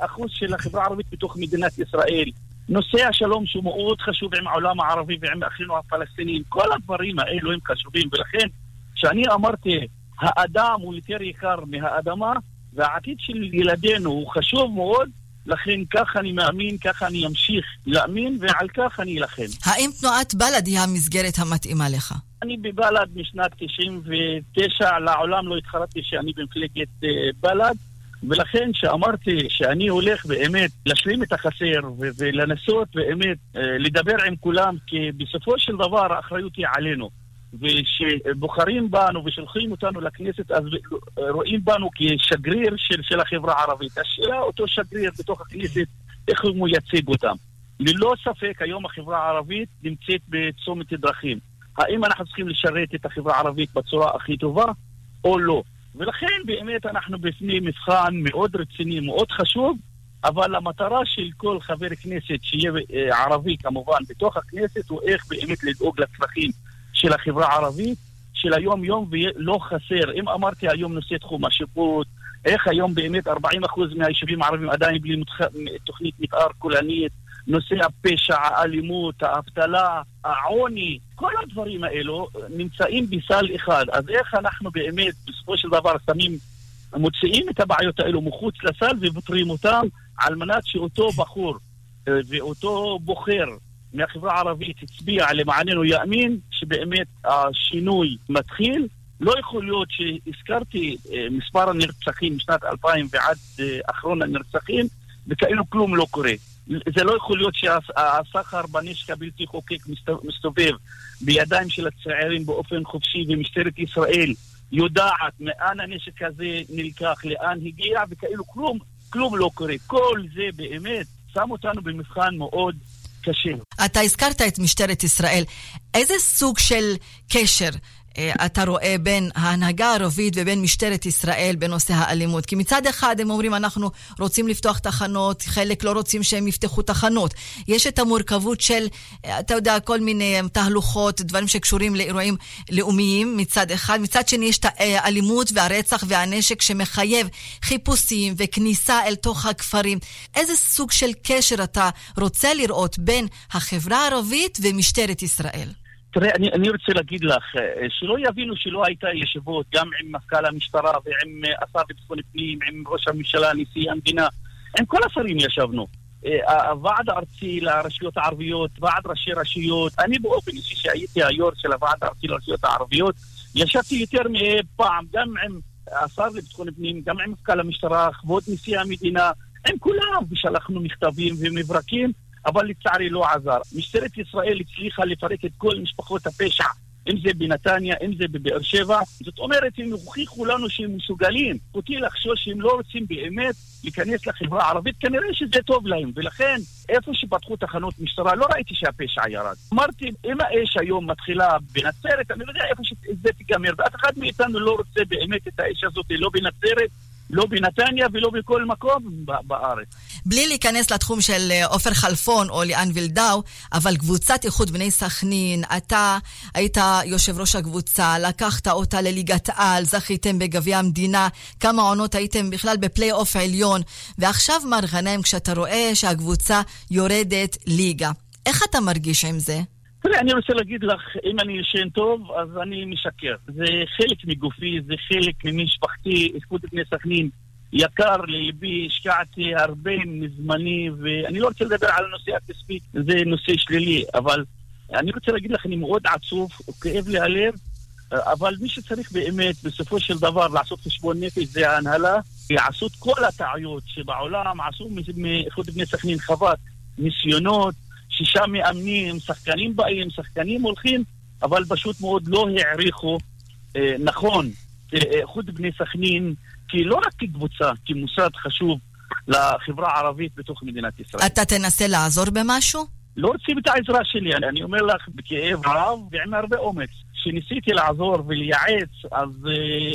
20% של החברה הערבית בתוך מדינת ישראל? נושא השלום שהוא מאוד חשוב עם העולם הערבי ועם אחינו הפלסטינים, כל הדברים האלו הם חשובים, ולכן כשאני אמרתי האדם הוא יותר יקר מהאדמה, והעתיד של ילדינו הוא חשוב מאוד, לכן כך אני מאמין, כך אני אמשיך להאמין, ועל כך אני אלחם. האם תנועת בל"ד היא המסגרת המתאימה לך? אני בבל"ד משנת 99, לעולם לא התחרטתי שאני במפלגת אה, בל"ד, ולכן כשאמרתי שאני הולך באמת להשלים את החסר ולנסות באמת אה, לדבר עם כולם, כי בסופו של דבר האחריות היא עלינו. וכשבוחרים בנו ושולחים אותנו לכנסת, אז רואים בנו כשגריר של, של החברה הערבית. השאלה, אותו שגריר בתוך הכנסת, איך הוא מייצג אותם. ללא ספק, היום החברה הערבית נמצאת בצומת דרכים. האם אנחנו צריכים לשרת את החברה הערבית בצורה הכי טובה, או לא? ולכן באמת אנחנו בפני מבחן מאוד רציני, מאוד חשוב, אבל המטרה של כל חבר כנסת שיהיה אה, ערבי כמובן בתוך הכנסת הוא איך באמת לדאוג לצרכים של החברה הערבית, של היום-יום, ולא חסר. אם אמרתי היום נושא תחום השיפוט, איך היום באמת 40% מהיישובים הערביים עדיין בלי מתח... תוכנית מתאר כוללנית, נושא הפשע, האלימות, האבטלה, העוני, כל הדברים האלו נמצאים בסל אחד. אז איך אנחנו באמת בסופו של דבר שמים, מוציאים את הבעיות האלו מחוץ לסל ופותרים אותם על מנת שאותו בחור אה, ואותו בוחר מהחברה הערבית הצביע למעננו יאמין שבאמת השינוי מתחיל. לא יכול להיות שהזכרתי מספר הנרצחים משנת 2000 ועד אחרון הנרצחים וכאילו כלום לא קורה. זה לא יכול להיות שהסחר בנשק הבלתי חוקק מסתובב בידיים של הצעירים באופן חופשי ומשטרת ישראל יודעת מאן הנשק הזה נלקח, לאן הגיע וכאילו כלום, כלום לא קורה. כל זה באמת שם אותנו במבחן מאוד קשה. אתה הזכרת את משטרת ישראל. איזה סוג של קשר אתה רואה בין ההנהגה הערבית ובין משטרת ישראל בנושא האלימות. כי מצד אחד הם אומרים, אנחנו רוצים לפתוח תחנות, חלק לא רוצים שהם יפתחו תחנות. יש את המורכבות של, אה, אתה יודע, כל מיני תהלוכות, דברים שקשורים לאירועים לאומיים מצד אחד. מצד שני יש את האלימות והרצח והנשק שמחייב חיפושים וכניסה אל תוך הכפרים. איזה סוג של קשר אתה רוצה לראות בין החברה הערבית ומשטרת ישראל? תראה, אני, אני רוצה להגיד לך, אה, שלא יבינו שלא הייתה ישיבות גם עם מפכ"ל המשטרה ועם אה, השר לביטחון פנים, עם ראש הממשלה, נשיא המדינה, עם כל השרים ישבנו. אה, הוועד הארצי לרשויות הערביות, ועד ראשי רשויות, אני באופן אישי שהייתי היו"ר של הוועד הארצי לרשויות הערביות, ישבתי יותר מפעם, גם עם השר לביטחון פנים, גם עם מפכ"ל המשטרה, כבוד נשיא המדינה, עם כולם, ושלחנו מכתבים ומברקים. אבל לצערי לא עזר. משטרת ישראל הצליחה לפרק את כל משפחות הפשע, אם זה בנתניה, אם זה בבאר שבע. זאת אומרת, הם הוכיחו לנו שהם מסוגלים. אותי לחשוש שהם לא רוצים באמת להיכנס לחברה הערבית, כנראה שזה טוב להם. ולכן, איפה שפתחו תחנות משטרה, לא ראיתי שהפשע ירד. אמרתי, אם האש היום מתחילה בנצרת, אני לא יודע איפה שזה תיגמר, ואף אחד מאיתנו לא רוצה באמת את האש הזאת, לא בנצרת לא בנתניה ולא בכל מקום בארץ. בלי להיכנס לתחום של אה, עופר חלפון או ליאן וילדאו, אבל קבוצת איחוד בני סכנין, אתה היית יושב ראש הקבוצה, לקחת אותה לליגת על, זכיתם בגביע המדינה, כמה עונות הייתם בכלל בפלייאוף עליון, ועכשיו מר גנאים, כשאתה רואה שהקבוצה יורדת ליגה, איך אתה מרגיש עם זה? תראה, אני רוצה להגיד לך, אם אני ישן טוב, אז אני משקר. זה חלק מגופי, זה חלק ממשפחתי, איכות בני סכנין. יקר לליבי, השקעתי הרבה מזמני, ואני לא רוצה לדבר על הנושא הכספי, זה נושא שלילי, אבל אני רוצה להגיד לך, אני מאוד עצוב, כואב לי הלב, אבל מי שצריך באמת, בסופו של דבר, לעשות חשבון נפש זה ההנהלה, יעשו את כל הטעויות שבעולם, עשו מאיחוד בני סכנין חוות ניסיונות, שישה מאמנים, שחקנים באים, שחקנים הולכים, אבל פשוט מאוד לא העריכו אה, נכון איחוד אה, בני סכנין, כי לא רק כקבוצה, כמוסד חשוב לחברה הערבית בתוך מדינת ישראל. אתה תנסה לעזור במשהו? לא רוצים את העזרה שלי, אני אומר לך בכאב רב ועם הרבה אומץ. כשניסיתי לעזור ולייעץ, אז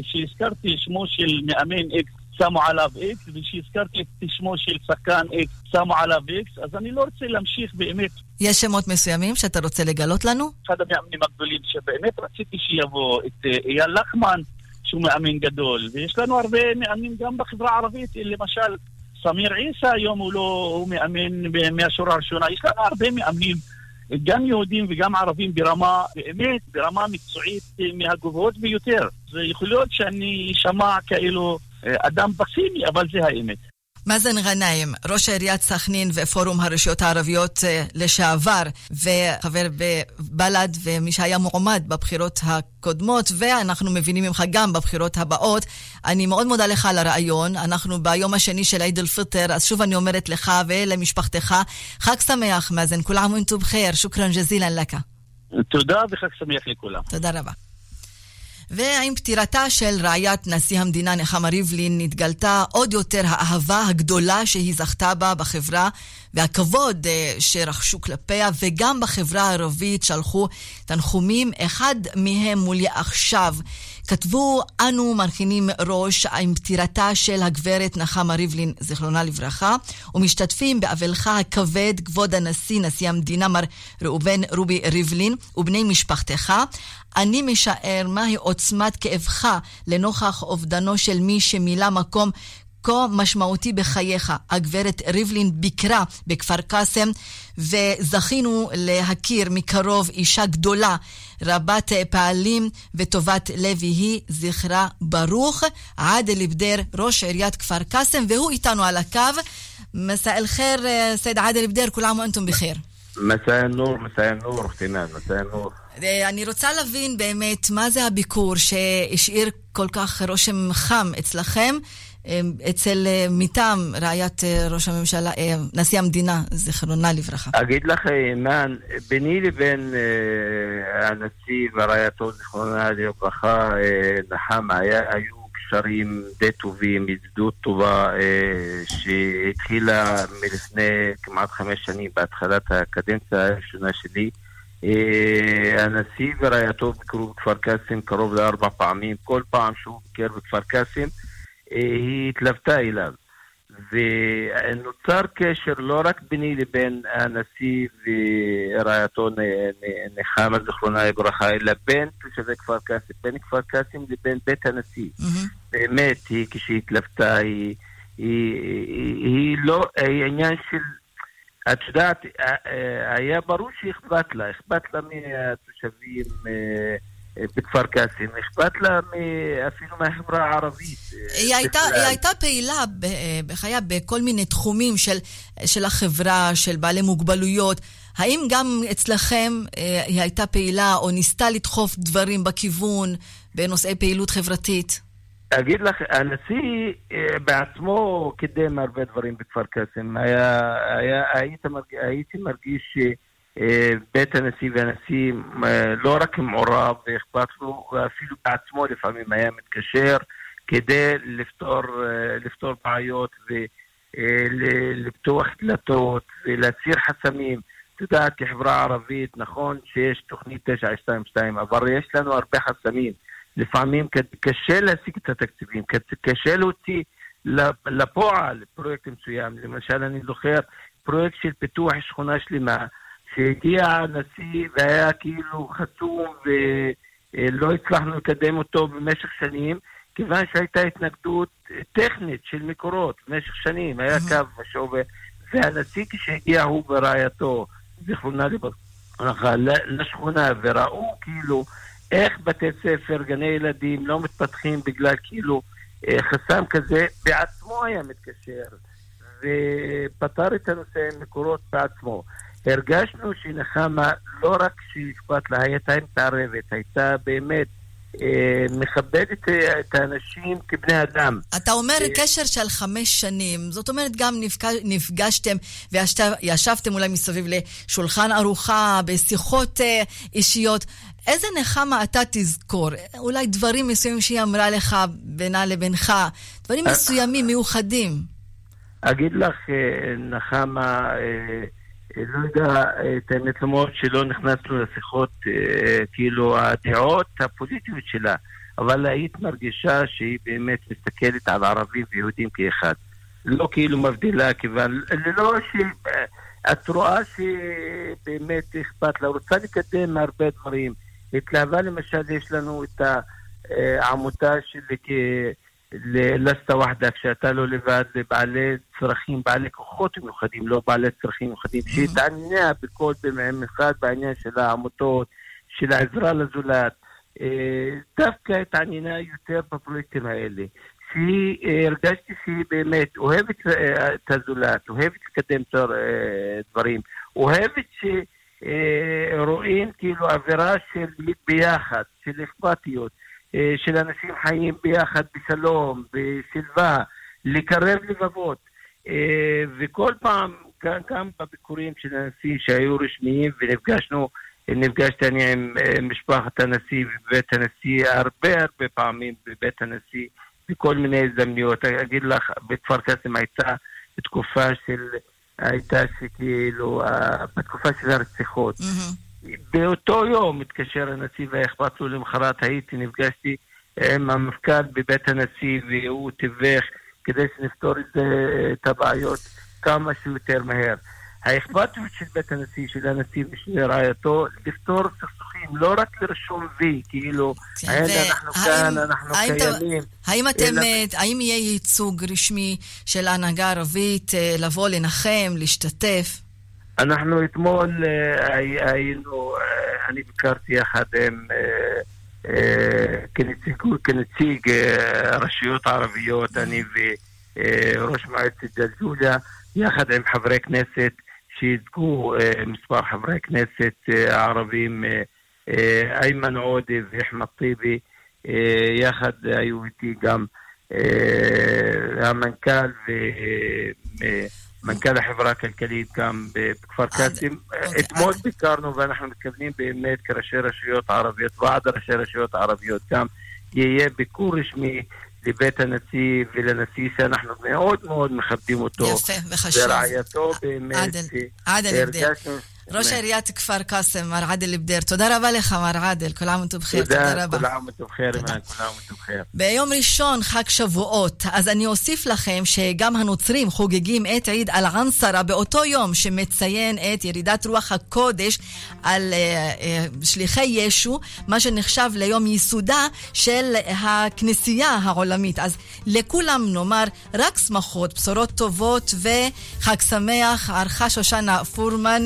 כשהזכרתי אה, שמו של מאמן איקס שמו עליו איקס, וכשהזכרתי את שמו של שחקן איקס, שמו עליו איקס, אז אני לא רוצה להמשיך באמת. יש שמות מסוימים שאתה רוצה לגלות לנו? אחד המאמנים הגדולים שבאמת רציתי שיבוא, את אה, אייל לחמן, שהוא מאמין גדול, ויש לנו הרבה מאמנים גם בחברה הערבית, למשל, סמיר עיסא היום הוא לא, הוא מאמן מהשורה הראשונה, יש לנו הרבה מאמנים. גם יהודים וגם ערבים ברמה, באמת, ברמה מקצועית אה, מהגבוהות ביותר. זה יכול להיות שאני אשמע כאילו אדם פסימי, אבל זה האמת. מאזן גנאים, ראש עיריית סכנין ופורום הרשויות הערביות אה, לשעבר, וחבר בבל"ד ומי שהיה מועמד בבחירות הקודמות, ואנחנו מבינים ממך גם בבחירות הבאות. אני מאוד מודה לך על הרעיון. אנחנו ביום השני של עיד אל-פיטר, אז שוב אני אומרת לך ולמשפחתך, חג שמח, מאזן, כול עאם ואנתו בחיר, שוכרן ג'זילן לקה. תודה וחג שמח לכולם. תודה רבה. ועם פטירתה של רעיית נשיא המדינה נחמה ריבלין נתגלתה עוד יותר האהבה הגדולה שהיא זכתה בה בחברה והכבוד אה, שרכשו כלפיה וגם בחברה הערבית שלחו תנחומים, אחד מהם מולי עכשיו. כתבו, אנו מרכינים ראש עם פטירתה של הגברת נחמה ריבלין, זיכרונה לברכה, ומשתתפים באבלך הכבד, כבוד הנשיא, נשיא המדינה, מר ראובן רובי ריבלין, ובני משפחתך. אני משער מהי עוצמת כאבך לנוכח אובדנו של מי שמילא מקום כה משמעותי בחייך. הגברת ריבלין ביקרה בכפר קאסם וזכינו להכיר מקרוב אישה גדולה, רבת פעלים וטובת לב היא, זכרה ברוך. עאדל בדר, ראש עיריית כפר קאסם, והוא איתנו על הקו. מסא אל-חיר, סייד עאדל בדר, כולם ואנתום בחיר. מסא א-נור, מסא א-נור, אוכתינן, מסא א-נור. אני רוצה להבין באמת מה זה הביקור שהשאיר כל כך רושם חם אצלכם. אצל מטעם רעיית ראש הממשלה, נשיא המדינה, זיכרונה לברכה. אגיד לך, אימן, ביני לבין הנשיא ורעייתו, זיכרונה לברכה, נחמה, היו קשרים די טובים, ידידות טובה, שהתחילה מלפני כמעט חמש שנים, בהתחלת הקדנציה הראשונה שלי. הנשיא ורעייתו ביקרו בכפר קאסם קרוב לארבע פעמים, כל פעם שהוא ביקר בכפר קאסם היא התלוותה אליו. ונוצר קשר לא רק ביני לבין הנשיא ורעייתו נחמה זיכרונה לברכה, אלא בין תושבי כפר קאסם, בין כפר קאסם לבין בית הנשיא. Mm-hmm. באמת, היא כשהיא התלוותה, היא, היא, היא, היא לא, היא עניין של... את יודעת, היה ברור שאכפת לה, אכפת לה מהתושבים בכפר קאסם, אכפת לה אפילו מהחברה הערבית. היא הייתה, היא הייתה פעילה בחייה בכל מיני תחומים של, של החברה, של בעלי מוגבלויות. האם גם אצלכם היא הייתה פעילה או ניסתה לדחוף דברים בכיוון בנושאי פעילות חברתית? אגיד לך, הנשיא בעצמו קידם הרבה דברים בכפר קאסם. היה, היה, הייתי, מרגיש, הייתי מרגיש שבית הנשיא והנשיא לא רק מעורב ואכפת לו, אפילו בעצמו לפעמים היה מתקשר כדי לפתור, לפתור בעיות ולפתוח דלתות ולהסיר חסמים. את יודעת, כחברה ערבית, נכון שיש תוכנית 922, אבל יש לנו הרבה חסמים. לפעמים קשה להשיג את התקציבים, קשה להוציא לפועל פרויקט מסוים. למשל, אני זוכר פרויקט של פיתוח שכונה שלמה, שהגיע הנשיא והיה כאילו חתום ולא הצלחנו לקדם אותו במשך שנים, כיוון שהייתה התנגדות טכנית של מקורות במשך שנים, היה קו משוב, והנשיא כשהגיע הוא ורעייתו, זיכרונה לברכה, לשכונה, וראו כאילו איך בתי ספר, גני ילדים לא מתפתחים בגלל כאילו חסם כזה, בעצמו היה מתקשר ופתר את הנושא עם מקורות בעצמו. הרגשנו שנחמה לא רק שאכפת לה, הייתה מתערבת, הייתה באמת אה, מכבדת את האנשים כבני אדם. אתה אומר אה, קשר של חמש שנים, זאת אומרת גם נפגש, נפגשתם וישבתם אולי מסביב לשולחן ארוחה, בשיחות אה, אישיות. איזה נחמה אתה תזכור? אולי דברים מסוימים שהיא אמרה לך בינה לבינך, דברים מסוימים, מיוחדים. אגיד לך, נחמה, לא יודע את האמת למרות שלא נכנסנו לשיחות, כאילו הדעות הפוליטיות שלה, אבל היית מרגישה שהיא באמת מסתכלת על ערבים ויהודים כאחד. לא כאילו מבדילה, כיוון, לא ש... את רואה שבאמת אכפת לה, רוצה לקדם הרבה דברים. התלהבה למשל, יש לנו את העמותה של לסטה וחדה, כשאתה לא לבד, לבעלי צרכים, בעלי כוחות מיוחדים, לא בעלי צרכים מיוחדים, שהתעניינה בכל, במיוחד בעניין של העמותות, של העזרה לזולת. דווקא התעניינה יותר בפרויקטים האלה. שהרגשתי שהיא באמת אוהבת אה, את הזולת, אוהבת לקדם אה, דברים, אוהבת שרואים כאילו אווירה של ביחד, של אכפתיות, של אנשים חיים ביחד בשלום, בשלווה, לקרב לבבות. וכל פעם, גם בביקורים של הנשיא שהיו רשמיים ונפגשנו נפגשתי אני עם משפחת הנשיא בבית הנשיא הרבה הרבה פעמים בבית הנשיא בכל מיני הזדמנויות. אגיד לך, בכפר קאסם הייתה תקופה של, הייתה שכאילו, בתקופה של הרציחות. Mm-hmm. באותו יום התקשר הנשיא והיה אכפת לו למחרת, הייתי, נפגשתי עם המפכ"ל בבית הנשיא והוא תיווך כדי שנפתור את הבעיות כמה שיותר מהר. האכפתיות של בית הנשיא, של הנשיא ושל רעייתו, לפתור סכסוכים, לא רק לרשום וי, כאילו, כן, הנה אנחנו כאן, אנחנו האם קיימים. האם אתם, אלא... אה, האם יהיה ייצוג רשמי של ההנהגה הערבית אה, לבוא לנחם, להשתתף? אנחנו אתמול אה, היינו, אני ביקרתי יחד עם... כנציג, כנציג הרשויות הערביות, אני וראש מועצת ג'לג'וליה, יחד עם חברי כנסת שייצגו מספר חברי כנסת ערבים, איימן עודה ואחמד טיבי, יחד היו איתי גם המנכ"ל ומנכ"ל החברה הכלכלית גם בכפר קאסם. אוקיי, אתמול ביקרנו ואנחנו מתכוונים באמת כראשי רשויות ערביות, ועד ראשי רשויות ערביות גם, יהיה ביקור רשמי לבית הנשיא ולנשיא שאנחנו מאוד מאוד מכבדים אותו. יפה וחשוב. ורעייתו באמת. עדל, עדל הבדל. ראש עיריית כפר קאסם, מר עדל בדיר. תודה רבה לך, מר עדל. כל עام ואתם בחיר, תודה רבה. כל עام ואתם בחיר, כל עام ואתם בחיר. ביום ראשון חג שבועות, אז אני אוסיף לכם שגם הנוצרים חוגגים את עיד אל-ענסרה באותו יום שמציין את ירידת רוח הקודש על uh, uh, שליחי ישו, מה שנחשב ליום ייסודה של הכנסייה העולמית. אז לכולם נאמר רק שמחות, בשורות טובות וחג שמח, ערכה שושנה פורמן.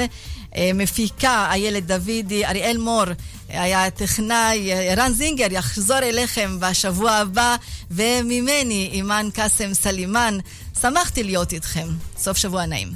אה, מפיקה איילת דוידי, אריאל מור היה טכנאי, רן זינגר יחזור אליכם בשבוע הבא, וממני, אימאן קאסם סלימאן, שמחתי להיות איתכם. סוף שבוע נעים.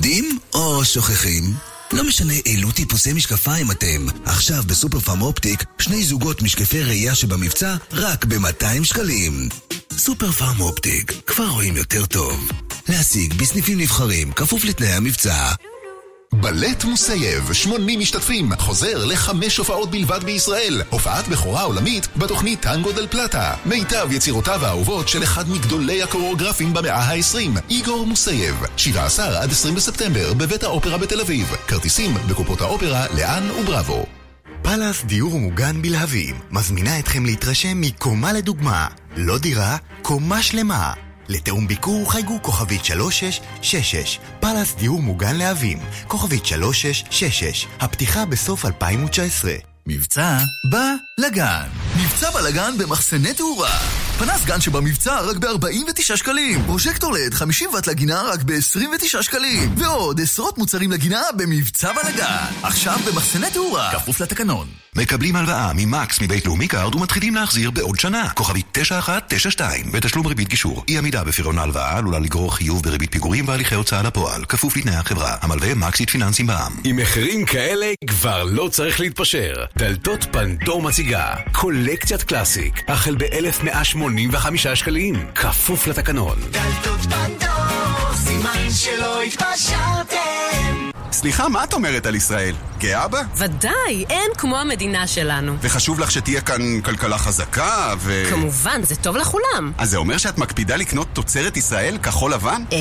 מאבדים או שוכחים? לא משנה אילו טיפוסי משקפיים אתם, עכשיו בסופר פארם אופטיק, שני זוגות משקפי ראייה שבמבצע רק ב-200 שקלים. סופר פארם אופטיק, כבר רואים יותר טוב. להשיג בסניפים נבחרים, כפוף לתנאי המבצע. בלט מויסייב, 80 משתתפים, חוזר לחמש הופעות בלבד בישראל. הופעת בכורה עולמית בתוכנית טנגו דל פלטה. מיטב יצירותיו האהובות של אחד מגדולי הקוריאוגרפים במאה ה-20, איגור מויסייב. 17 עד 20 בספטמבר בבית האופרה בתל אביב. כרטיסים בקופות האופרה, לאן ובראבו. פאלאס דיור מוגן בלהבים מזמינה אתכם להתרשם מקומה לדוגמה. לא דירה, קומה שלמה. לתיאום ביקור חייגו כוכבית 3666, פלאס דיור מוגן להבים, כוכבית 3666, הפתיחה בסוף 2019. מבצע בלגן. מבצע בלגן במחסני תאורה. פנס גן שבמבצע רק ב-49 שקלים. פרושקטור לד 50 ואט לגינה רק ב-29 שקלים. ועוד עשרות מוצרים לגינה במבצע בלגן. עכשיו במחסני תאורה. כפוף לתקנון. מקבלים הלוואה ממקס מבית לאומי קארד ומתחילים להחזיר בעוד שנה. כוכבית 9192 בתשלום ריבית גישור. אי עמידה בפירעון ההלוואה עלולה לגרור חיוב בריבית פיגורים והליכי הוצאה לפועל. כפוף לתנאי החברה. המלווה מקס איט פיננסים בע"מ. עם מחירים כאלה כבר לא צריך להתפשר. דלתות פנדור מציגה קולקציית Classic החל ב-1185 שקלים. כפוף לתקנון. דלתות פנדור, סימן שלא התפשרתם. סליחה, מה את אומרת על ישראל? גאה בה? ודאי, אין כמו המדינה שלנו. וחשוב לך שתהיה כאן כלכלה חזקה ו... כמובן, זה טוב לכולם. אז זה אומר שאת מקפידה לקנות תוצרת ישראל כחול לבן? אה...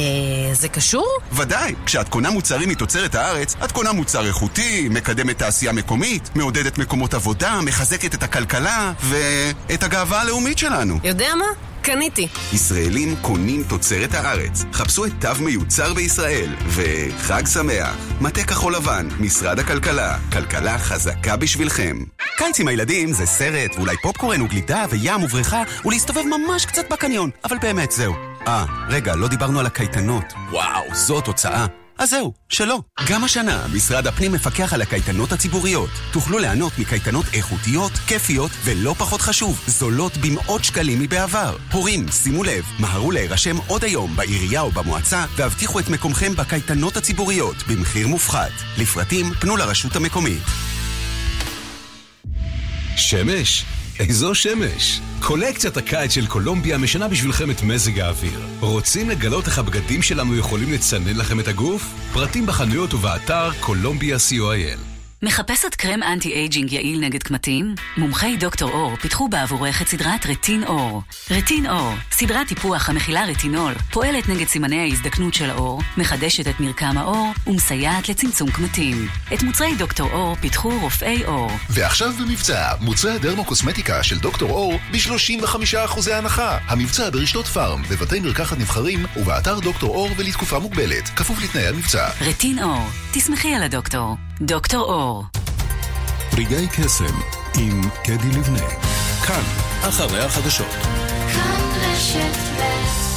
זה קשור? ודאי. כשאת קונה מוצרים מתוצרת הארץ, את קונה מוצר איכותי, מקדמת תעשייה מקומית, מעודדת מקומות עבודה, מחזקת את הכלכלה ואת הגאווה הלאומית שלנו. יודע מה? קניתי. ישראלים קונים תוצרת הארץ. חפשו את תו מיוצר בישראל. וחג שמח. מטה כחול לבן, משרד הכלכלה. כלכלה חזקה בשבילכם. קיץ עם הילדים זה סרט, ואולי פופקורן וגלידה וים ובריכה, ולהסתובב ממש קצת בקניון. אבל באמת, זהו. אה, רגע, לא דיברנו על הקייטנות. וואו, זאת הוצאה. אז זהו, שלא. גם השנה משרד הפנים מפקח על הקייטנות הציבוריות. תוכלו ליהנות מקייטנות איכותיות, כיפיות, ולא פחות חשוב, זולות במאות שקלים מבעבר. הורים, שימו לב, מהרו להירשם עוד היום בעירייה או במועצה, והבטיחו את מקומכם בקייטנות הציבוריות במחיר מופחת. לפרטים, פנו לרשות המקומית. שמש? איזו שמש? קולקציית הקיץ של קולומביה משנה בשבילכם את מזג האוויר. רוצים לגלות איך הבגדים שלנו יכולים לצנן לכם את הגוף? פרטים בחנויות ובאתר קולומביה co.il מחפשת קרם anti-aging יעיל נגד קמטים? מומחי דוקטור אור פיתחו בעבורך את סדרת רטין אור. רטין אור, סדרת טיפוח המכילה רטינול, פועלת נגד סימני ההזדקנות של העור, מחדשת את מרקם העור ומסייעת לצמצום קמטים. את מוצרי דוקטור אור פיתחו רופאי אור. ועכשיו במבצע, מוצרי הדרמוקוסמטיקה של דוקטור אור ב-35% הנחה. המבצע ברשתות פארם, בבתי מרקחת נבחרים ובאתר דוקטור אור ולתקופה מוגבלת, כפוף לתנאי המבצע. רטין אור, תסמכי על הדוקטור. דוקטור אור. רגעי קסם עם קדי לבנה. כאן, אחרי החדשות. כאן רשת ב'